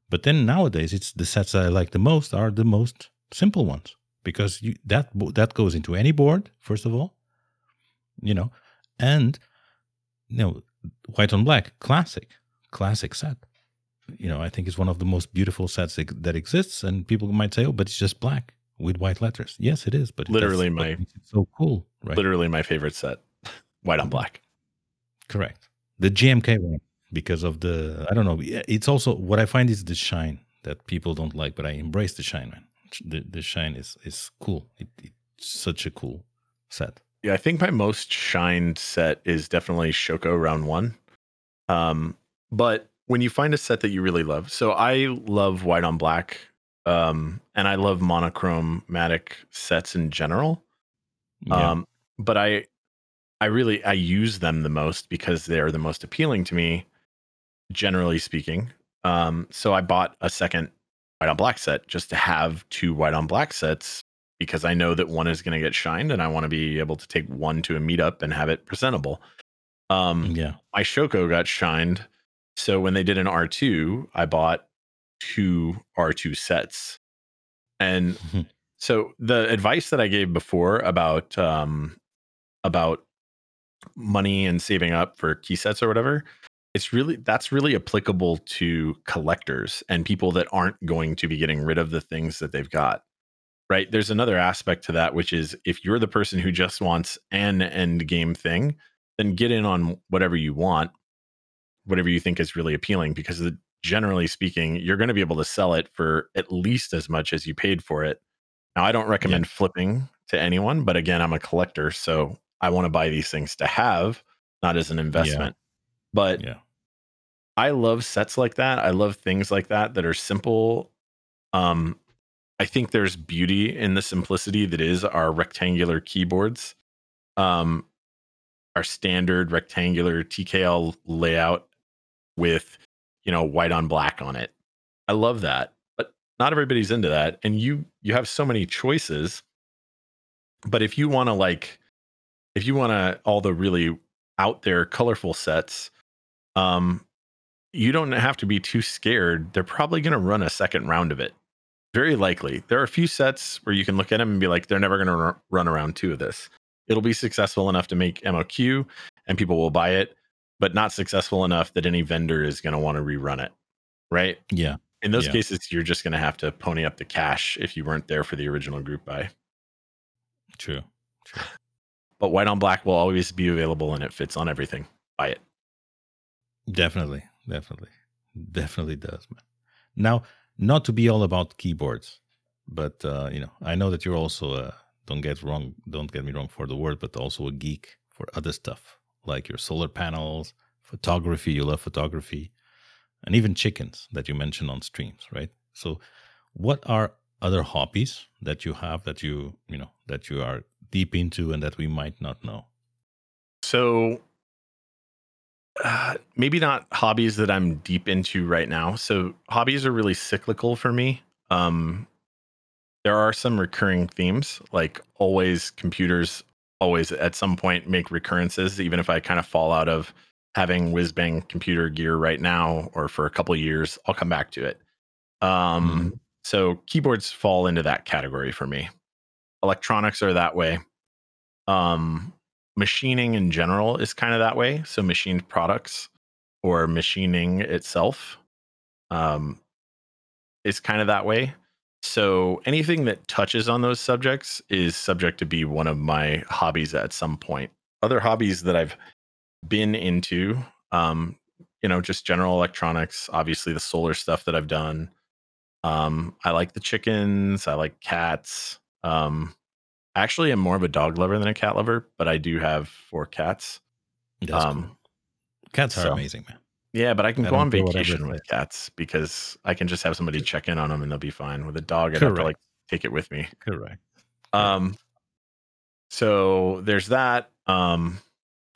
But then nowadays, it's the sets that I like the most are the most simple ones because you, that that goes into any board first of all, you know, and you know white on black classic classic set. You know, I think it's one of the most beautiful sets that exists, and people might say, "Oh, but it's just black with white letters." Yes, it is, but literally my so cool, right? Literally my favorite set, white on black. Correct. The GMK one because of the I don't know. It's also what I find is the shine that people don't like, but I embrace the shine, man. The the shine is is cool. It, it's such a cool set. Yeah, I think my most shined set is definitely Shoko round one. Um, but when you find a set that you really love, so I love white on black, um, and I love monochromatic sets in general. Yeah. Um, but I I really I use them the most because they're the most appealing to me generally speaking. Um, so I bought a second white on black set just to have two white on black sets because I know that one is going to get shined and I want to be able to take one to a meetup and have it presentable. Um, yeah. My Shoko got shined. So when they did an R2, I bought two R2 sets. And so the advice that I gave before about um, about money and saving up for key sets or whatever, it's really that's really applicable to collectors and people that aren't going to be getting rid of the things that they've got right? There's another aspect to that which is if you're the person who just wants an end game thing then get in on whatever you want whatever you think is really appealing because the, generally speaking you're going to be able to sell it for at least as much as you paid for it. Now i don't recommend yeah. flipping to anyone but again i'm a collector so i want to buy these things to have not as an investment but yeah. I love sets like that. I love things like that that are simple. Um, I think there's beauty in the simplicity that is our rectangular keyboards. Um, our standard rectangular TKL layout with, you know, white on black on it. I love that. But not everybody's into that. And you you have so many choices. But if you want to like if you want to all the really out there colorful sets, um, you don't have to be too scared. They're probably going to run a second round of it. Very likely. There are a few sets where you can look at them and be like, they're never going to r- run around two of this. It'll be successful enough to make MOQ and people will buy it, but not successful enough that any vendor is going to want to rerun it. Right. Yeah. In those yeah. cases, you're just going to have to pony up the cash if you weren't there for the original group buy. True. True. But white on black will always be available and it fits on everything. Buy it. Definitely, definitely, definitely does, man. Now, not to be all about keyboards, but uh, you know, I know that you're also a don't get wrong, don't get me wrong for the word, but also a geek for other stuff like your solar panels, photography. You love photography, and even chickens that you mentioned on streams, right? So, what are other hobbies that you have that you you know that you are deep into and that we might not know? So uh, maybe not hobbies that I'm deep into right now. So hobbies are really cyclical for me. Um, there are some recurring themes, like always computers always at some point make recurrences, even if I kind of fall out of having whiz bang computer gear right now or for a couple years, I'll come back to it. Um, mm-hmm. So keyboards fall into that category for me. Electronics are that way. Um, machining in general is kind of that way. So machined products or machining itself um, is kind of that way. So anything that touches on those subjects is subject to be one of my hobbies at some point. Other hobbies that I've been into, um, you know, just general electronics, obviously the solar stuff that I've done. Um, I like the chickens, I like cats. Um, Actually, I'm more of a dog lover than a cat lover, but I do have four cats. That's um, cool. Cats are so, amazing, man. Yeah, but I can I go on vacation with cats because I can just have somebody check in on them and they'll be fine. With a dog, I'd Correct. have to like take it with me. Correct. Um, so there's that. Um,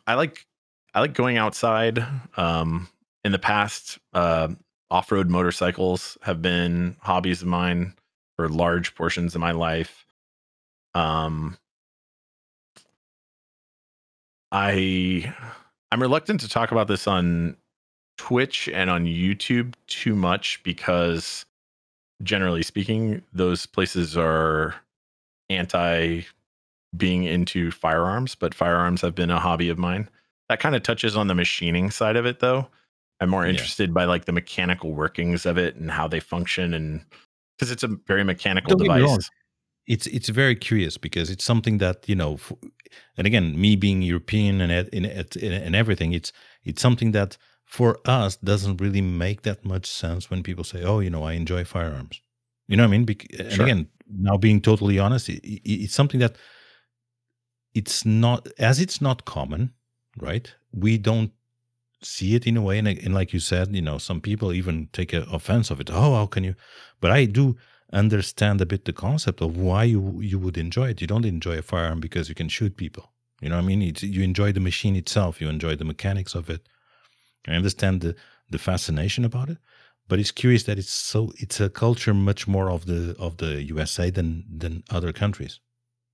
I like I like going outside um in the past, uh, off-road motorcycles have been hobbies of mine for large portions of my life. Um, I I'm reluctant to talk about this on Twitch and on YouTube too much because generally speaking, those places are anti being into firearms, but firearms have been a hobby of mine. That kind of touches on the machining side of it though. I'm more Yeah. interested by like the mechanical workings of it and how they function and because it's a very mechanical Don't get me wrong. device. It's it's very curious because it's something that you know and again me being european and et- and everything it's it's something that for us doesn't really make that much sense when people say oh you know i enjoy firearms. You know what i mean? Bec- and Sure. again now being totally honest it, it, it's something that it's not as it's not common right we don't see it in a way and, and like you said you know some people even take a offense of it. Oh how can you? But i do understand a bit the concept of why you you would enjoy it. You don't enjoy a firearm because you can shoot people. You know what i mean? It's, you enjoy the machine itself. You enjoy the mechanics of it. I understand the the fascination about it but it's curious that it's so it's a culture much more of the of the usa than than other countries.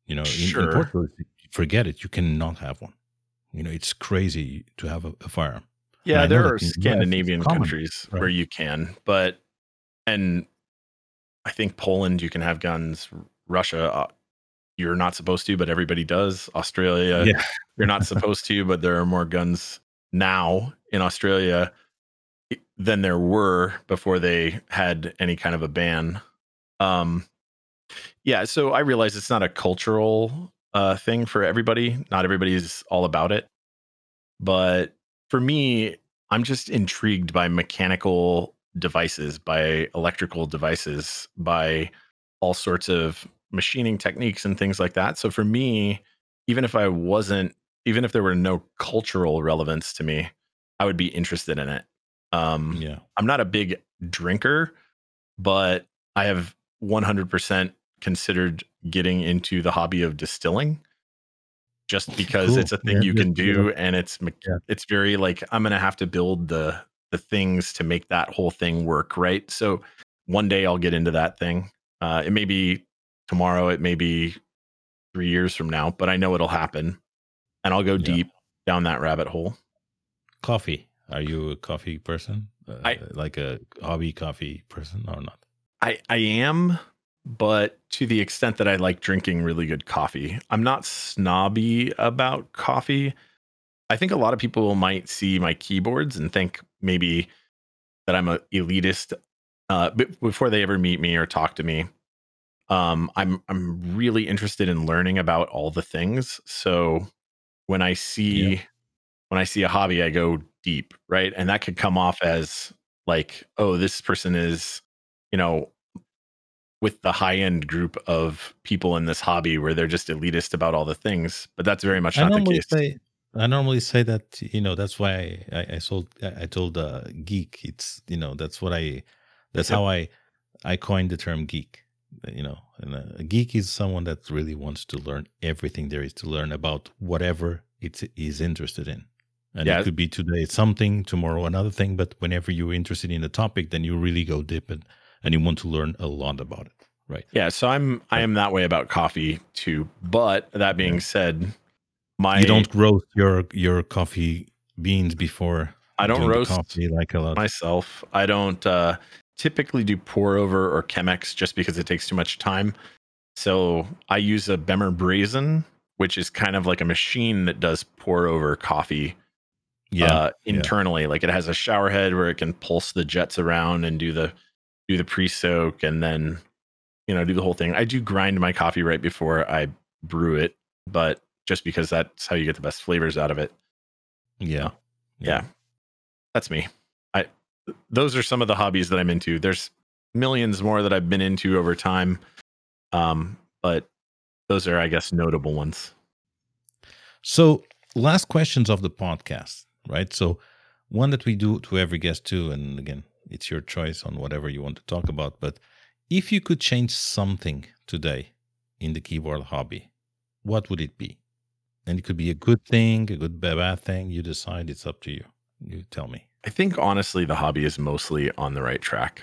You know in, in portugal forget it you cannot have one. You know it's crazy to have a, a firearm. Yeah, there are Scandinavian common, countries where you can, but and I think Poland you can have guns. Russia, uh, you're not supposed to, but everybody does. Australia, yeah you're not supposed to, but there are more guns now in Australia than there were before they had any kind of a ban. Um, yeah, so I realize it's not a cultural uh, thing for everybody. Not everybody's all about it, but for me, I'm just intrigued by mechanical devices, by electrical devices, by all sorts of machining techniques and things like that. So for me, even if I wasn't, even if there were no cultural relevance to me, I would be interested in it. Um, yeah I'm not a big drinker, but I have 100% considered getting into the hobby of distilling just because Cool. it's a thing Yeah, you can do and it's Yeah. it's very like I'm going to have to build the the things to make that whole thing work, right? So one day I'll get into that thing. Uh it may be tomorrow, it may be 3 years from now, but I know it'll happen and I'll go Yeah. deep down that rabbit hole. coffee are you a coffee person uh, I- like a hobby coffee person or not I I am, but to the extent that I like drinking really good coffee. I'm not snobby about coffee. I think a lot of people might see my keyboards and think maybe that I'm a elitist uh, before they ever meet me or talk to me. Um, I'm I'm really interested in learning about all the things. So when I see when I see a hobby, I go deep, right? And that could come off as like, oh, this person is, you know, with the high end group of people in this hobby where they're just elitist about all the things. But that's very much I not the case. say I normally say that you know that's why I, I, I sold I I told uh, geek it's you know that's what I that's Yep. how I I coined the term geek you know and uh, a geek is someone that really wants to learn everything there is to learn about whatever it is interested in and Yeah. it could be today something tomorrow another thing but whenever you're interested in a topic then you really go deep and and you want to learn a lot about it right Yeah, so I'm I am that way about coffee too. But that being said, my you don't roast your your coffee beans before I don't roast coffee like a lot myself. I don't uh, typically do pour over or Chemex just because it takes too much time. So I use a Behmor Brazen, which is kind of like a machine that does pour over coffee yeah uh, internally. Like it has a shower head where it can pulse the jets around and do the do the pre soak and then you know do the whole thing. I do grind my coffee right before I brew it, but just because that's how you get the best flavors out of it. yeah Yeah, that's me. I those are some of the hobbies that I'm into. There's millions more that I've been into over time, um, but those are, I guess, notable ones. So, last questions of the podcast, right? So, one that we do to every guest too, and again, it's your choice on whatever you want to talk about. But if you could change something today in the keyboard hobby, what would it be? And it could be a good thing, a good bad thing. You decide. It's up to you. You tell me. I think honestly, the hobby is mostly on the right track.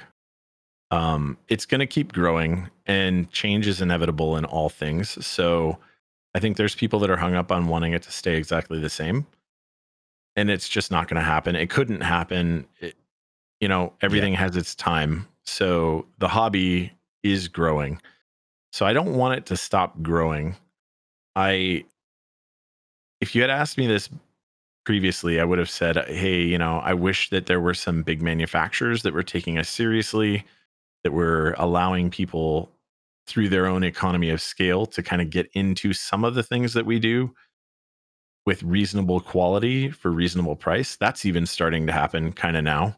Um, it's going to keep growing, and change is inevitable in all things. So, I think there's people that are hung up on wanting it to stay exactly the same, and it's just not going to happen. It couldn't happen. It, you know, everything yeah. has its time. So the hobby is growing. So I don't want it to stop growing. I, if you had asked me this previously, I would have said, hey, you know, I wish that there were some big manufacturers that were taking us seriously, that were allowing people through their own economy of scale to kind of get into some of the things that we do with reasonable quality for reasonable price. That's even starting to happen kind of now.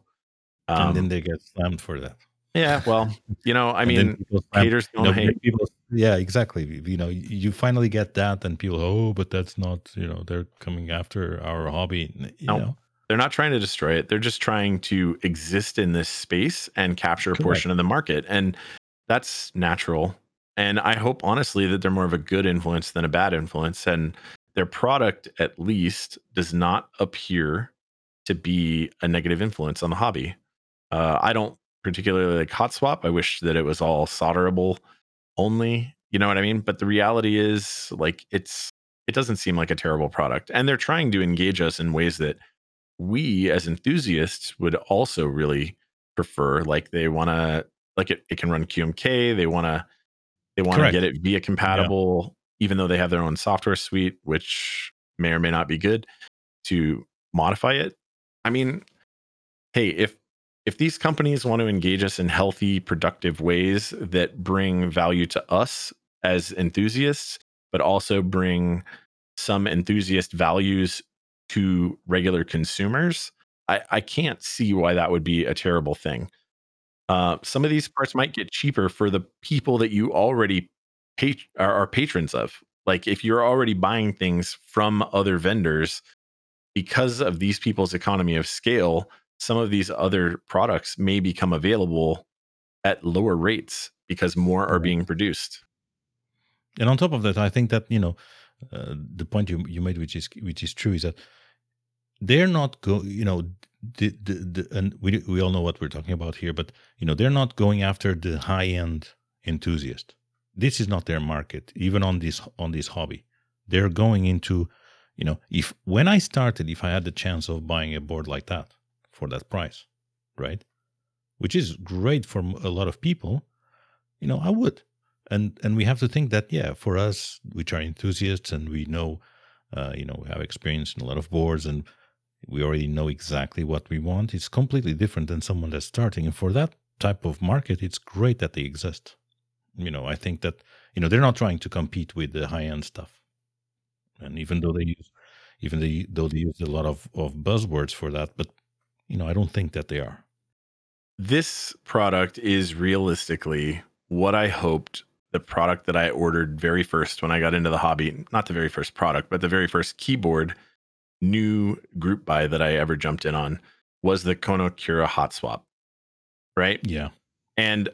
Um, and then um, they get slammed for that. Yeah, well, you know, I mean, haters don't you know, hate. People, yeah, exactly. You know, you finally get that, and people, oh, but that's not, you know, they're coming after our hobby. You no, know, they're not trying to destroy it. They're just trying to exist in this space and capture a Correct. portion of the market, and that's natural. And I hope, honestly, that they're more of a good influence than a bad influence, and their product, at least, does not appear to be a negative influence on the hobby. Uh, I don't particularly like hot swap. I wish that it was all solderable only. You know what I mean? But the reality is, like, it's it doesn't seem like a terrible product, and they're trying to engage us in ways that we as enthusiasts would also really prefer. Like, they want to like it. It can run QMK. They want to they want to get it VIA compatible, yeah. even though they have their own software suite, which may or may not be good to modify it. I mean, hey, if if these companies want to engage us in healthy, productive ways that bring value to us as enthusiasts, but also bring some enthusiast values to regular consumers, I, I can't see why that would be a terrible thing. Uh, some of these parts might get cheaper for the people that you already pay, are, are patrons of. Like if you're already buying things from other vendors, because of these people's economy of scale, some of these other products may become available at lower rates because more are being produced. And on top of that, I think that you know uh, the point you you made, which is which is true, is that they're not go. You know, the, the, the and we we all know what we're talking about here, but you know they're not going after the high end enthusiast. This is not their market, even on this on this hobby. They're going into, you know, if when I started, if I had the chance of buying a board like that, for that price, right? Which is great for a lot of people. You know, I would, and and we have to think that yeah, for us, which are enthusiasts and we know, uh, you know, we have experience in a lot of boards and we already know exactly what we want. It's completely different than someone that's starting, and for that type of market, it's great that they exist. You know, I think that you know they're not trying to compete with the high end stuff, and even though they use even they, though they use a lot of, of buzzwords for that, but you know, I don't think that they are. This product is realistically what I hoped the product that I ordered very first when I got into the hobby, not the very first product, but the very first keyboard new group buy that I ever jumped in on was the Kono Kira Hot Swap. Right? Yeah. And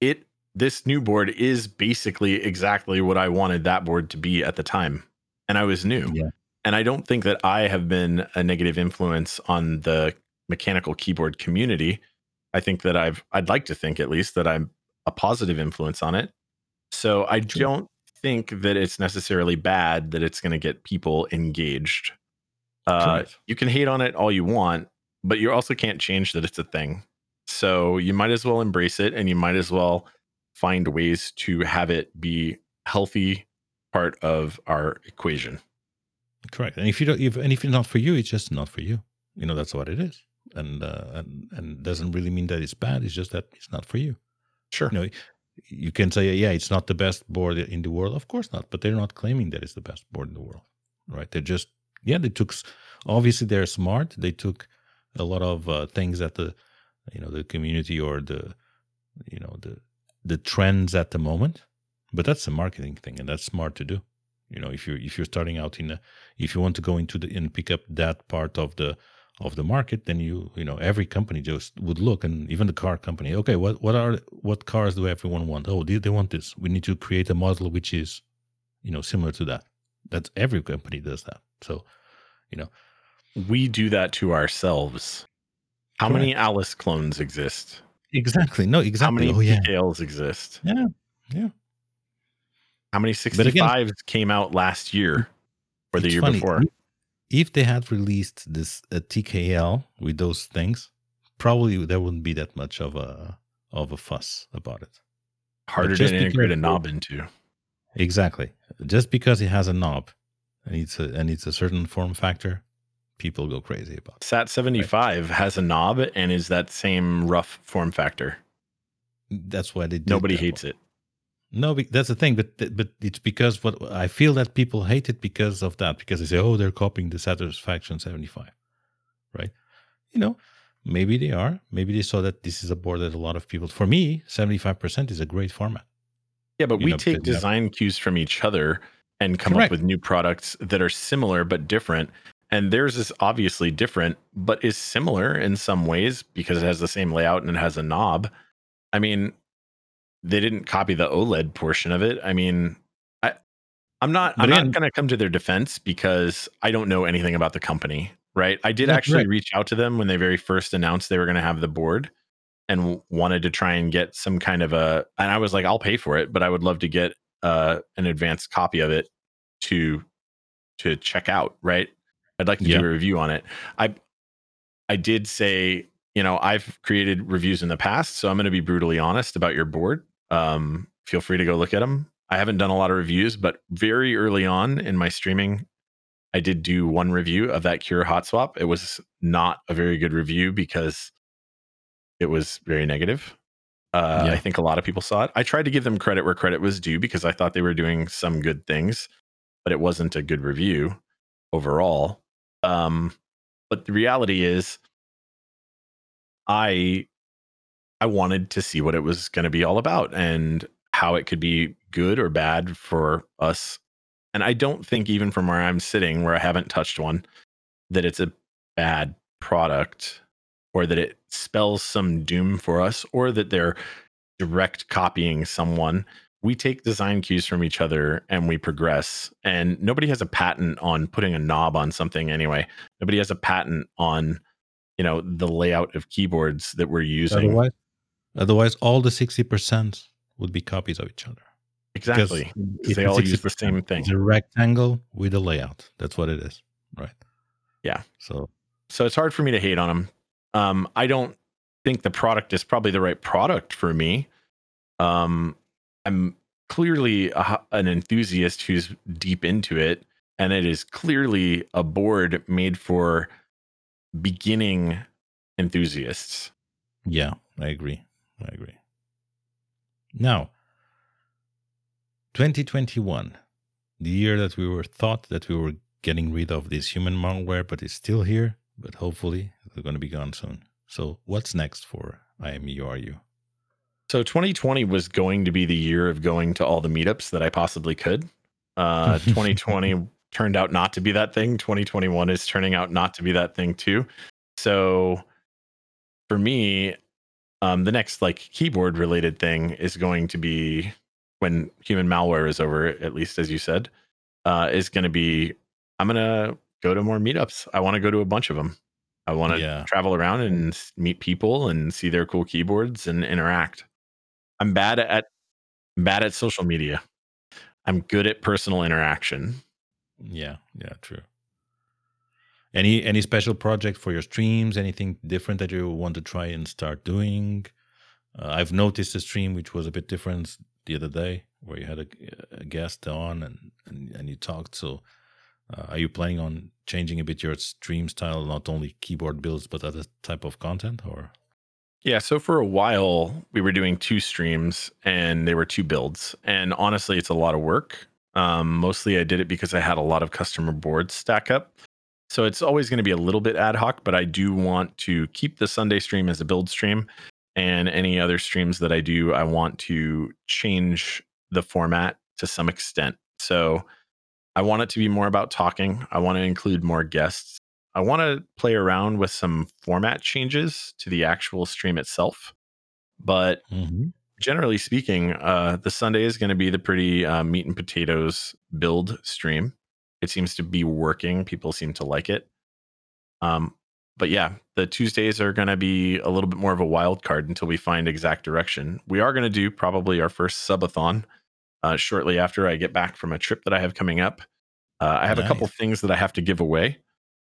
it this new board is basically exactly what I wanted that board to be at the time. And I was new. Yeah. And I don't think that I have been a negative influence on the mechanical keyboard community. I think that I've I'd like to think at least that I'm a positive influence on it. So I don't think that it's necessarily bad that it's going to get people engaged. Uh, you can hate on it all you want, but you also can't change that it's a thing. So you might as well embrace it, and you might as well find ways to have it be healthy part of our equation. Correct. And if you don't, if, and if it's not for you, it's just not for you. You know, that's what it is and uh, and and doesn't really mean that it's bad. It's just that it's not for you. Sure. You know, you can say, yeah, it's not the best board in the world. Of course not, but they're not claiming that it's the best board in the world, right? They're just, yeah, they took. Obviously, they're smart. They took a lot of uh, things that the, you know, the community or the, you know, the the trends at the moment. But that's a marketing thing, and that's smart to do. You know, if you're if you're starting out in a, if you want to go into the and pick up that part of the of the market, then you you know every company just would look, and even the car company. Okay, what what are what cars do everyone want? Oh, they, they want this. We need to create a model which is, you know, similar to that. That's every company does that. So, you know, we do that to ourselves. How many Alice clones exist? Exactly. No, exactly. How many oh, yeah. Exist? Yeah. Yeah. How many But again- 65s came out last year or the year funny, before? If they had released this uh, TKL with those things, probably there wouldn't be that much of a of a fuss about it. Harder just to integrate a knob into. Exactly. Just because it has a knob and it's a and it's a certain form factor, people go crazy about. it. Sat 75 has a knob and is that same rough form factor. That's why they did Nobody hates one. it. No, that's the thing. But but it's because what I feel that people hate it because of that. Because they say, oh, they're copying the Satisfaction 75, right? You know, maybe they are. Maybe they saw that this is a board that a lot of people. For me, 75% is a great format. Yeah, but You we know, take you have- design cues from each other and come Correct. up with new products that are similar but different. And theirs is obviously different, but is similar in some ways because it has the same layout and it has a knob. I mean, they didn't copy the OLED portion of it. I mean, I I'm not But I'm again- not gonna come to their defense because I don't know anything about the company, right? I did actually right. reach out to them when they very first announced they were gonna have the board and wanted to try and get some kind of a and I was like, I'll pay for it, but I would love to get uh an advanced copy of it to to check out, right? I'd like to Yeah. do a review on it. I I did say, you know, I've created reviews in the past, so I'm going to be brutally honest about your board. Um, feel free to go look at them. I haven't done a lot of reviews, but very early on in my streaming, I did do one review of that Cure hot swap. It was not a very good review because it was very negative. Uh, Yeah. I think a lot of people saw it. I tried to give them credit where credit was due because I thought they were doing some good things, but it wasn't a good review overall. Um, but the reality is, I I wanted to see what it was going to be all about and how it could be good or bad for us. And I don't think even from where I'm sitting, where I haven't touched one, that it's a bad product or that it spells some doom for us or that they're direct copying someone. We take design cues from each other and we progress. And nobody has a patent on putting a knob on something anyway. Nobody has a patent on, you know, the layout of keyboards that we're using. Otherwise, otherwise, all the 60% would be copies of each other. Because exactly. 'cause they all use the same thing. It's a rectangle with a layout. That's what it is, right? Yeah. So so it's hard for me to hate on them. Um, I don't think the product is probably the right product for me. Um, I'm clearly a, an enthusiast who's deep into it, and it is clearly a board made for beginning enthusiasts. yeah, I agree. I agree. Now, 2021, the year that we were thought that we were getting rid of this human malware, but it's still here. But hopefully, they're going to be gone soon. So, what's next for IMURU? So 2020 was going to be the year of going to all the meetups that I possibly could. Uh, 2020 turned out not to be that thing. 2021 is turning out not to be that thing too. So for me, um, the next like keyboard related thing is going to be when human malware is over, at least as you said, uh, is going to be I'm gonna go to more meetups. I want to go to a bunch of them. I want to Yeah. travel around and meet people and see their cool keyboards and interact. I'm bad at bad at social media. I'm good at personal interaction. Yeah, yeah, true. Any any special project for your streams? Anything different that you want to try and start doing? Uh, I've noticed a stream which was a bit different the other day, where you had a, a guest on and, and and you talked. So, uh, are you planning on changing a bit your stream style, not only keyboard builds but other type of content? Or Yeah, so for a while we were doing two streams and they were two builds. And honestly, it's a lot of work. Um, mostly I did it because I had a lot of customer boards stack up. So it's always going to be a little bit ad hoc, but I do want to keep the Sunday stream as a build stream. And any other streams that I do, I want to change the format to some extent. So I want it to be more about talking. I want to include more guests. I want to play around with some format changes to the actual stream itself. But generally speaking, uh, the Sunday is going to be the pretty uh, meat and potatoes build stream. It seems to be working. People seem to like it. Um, but yeah, the Tuesdays are going to be a little bit more of a wild card until we find exact direction. We are going to do probably our first subathon uh, shortly after I get back from a trip that I have coming up. Uh, I have nice. a couple things that I have to give away.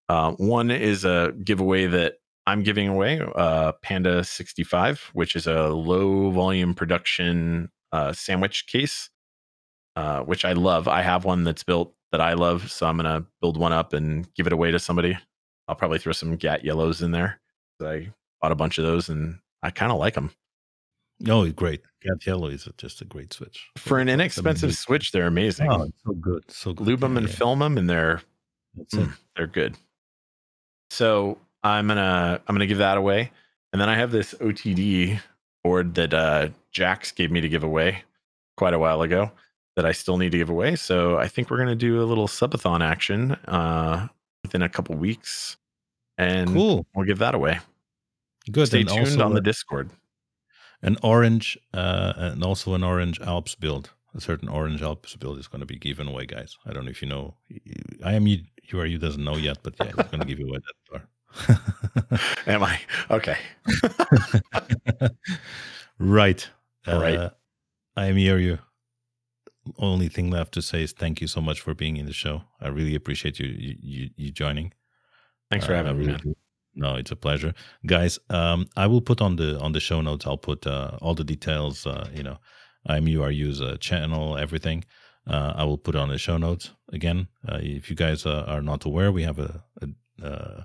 Uh, one is a giveaway that I'm giving away uh, Panda 65, which is a low volume production uh, sandwich case, uh, which I love. I have one that's built that I love, so I'm gonna build one up and give it away to somebody. I'll probably throw some Gat yellows in there. I bought a bunch of those and I kind of like them. No, oh, great. Gat yellow is just a great switch. For an inexpensive switch, they're amazing. Oh, so good. So good. Lube them yeah, and yeah. film them and they're mm, they're good. So I'm gonna I'm gonna give that away. And then I have this OTD board that uh Jax gave me to give away quite a while ago that I still need to give away. So I think we're gonna do a little subathon action uh within a couple weeks and cool. we'll give that away. Good. Stay and tuned on the Discord. An orange, uh, and also an orange Alps build. A certain orange Alps build is going to be given away, guys. I don't know if you know. I am you, you are you doesn't know yet, but yeah, he's going to give you away that car. am I okay? right. Right. Uh, I am here you. Only thing left to say is thank you so much for being in the show. I really appreciate you you, you joining. Thanks for uh, having me. Really no, it's a pleasure, guys. Um, I will put on the on the show notes. I'll put uh, all the details. Uh, you know, I'm URU's uh, channel, everything. Uh, I will put on the show notes again. Uh, if you guys uh, are not aware, we have a a, uh,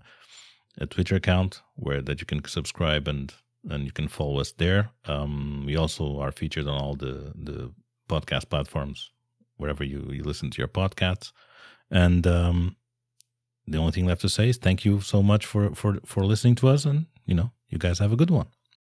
a, Twitter account where that you can subscribe and and you can follow us there. Um, we also are featured on all the the podcast platforms wherever you, you listen to your podcasts. And um, the only thing left to say is thank you so much for for for listening to us, and you know, you guys have a good one.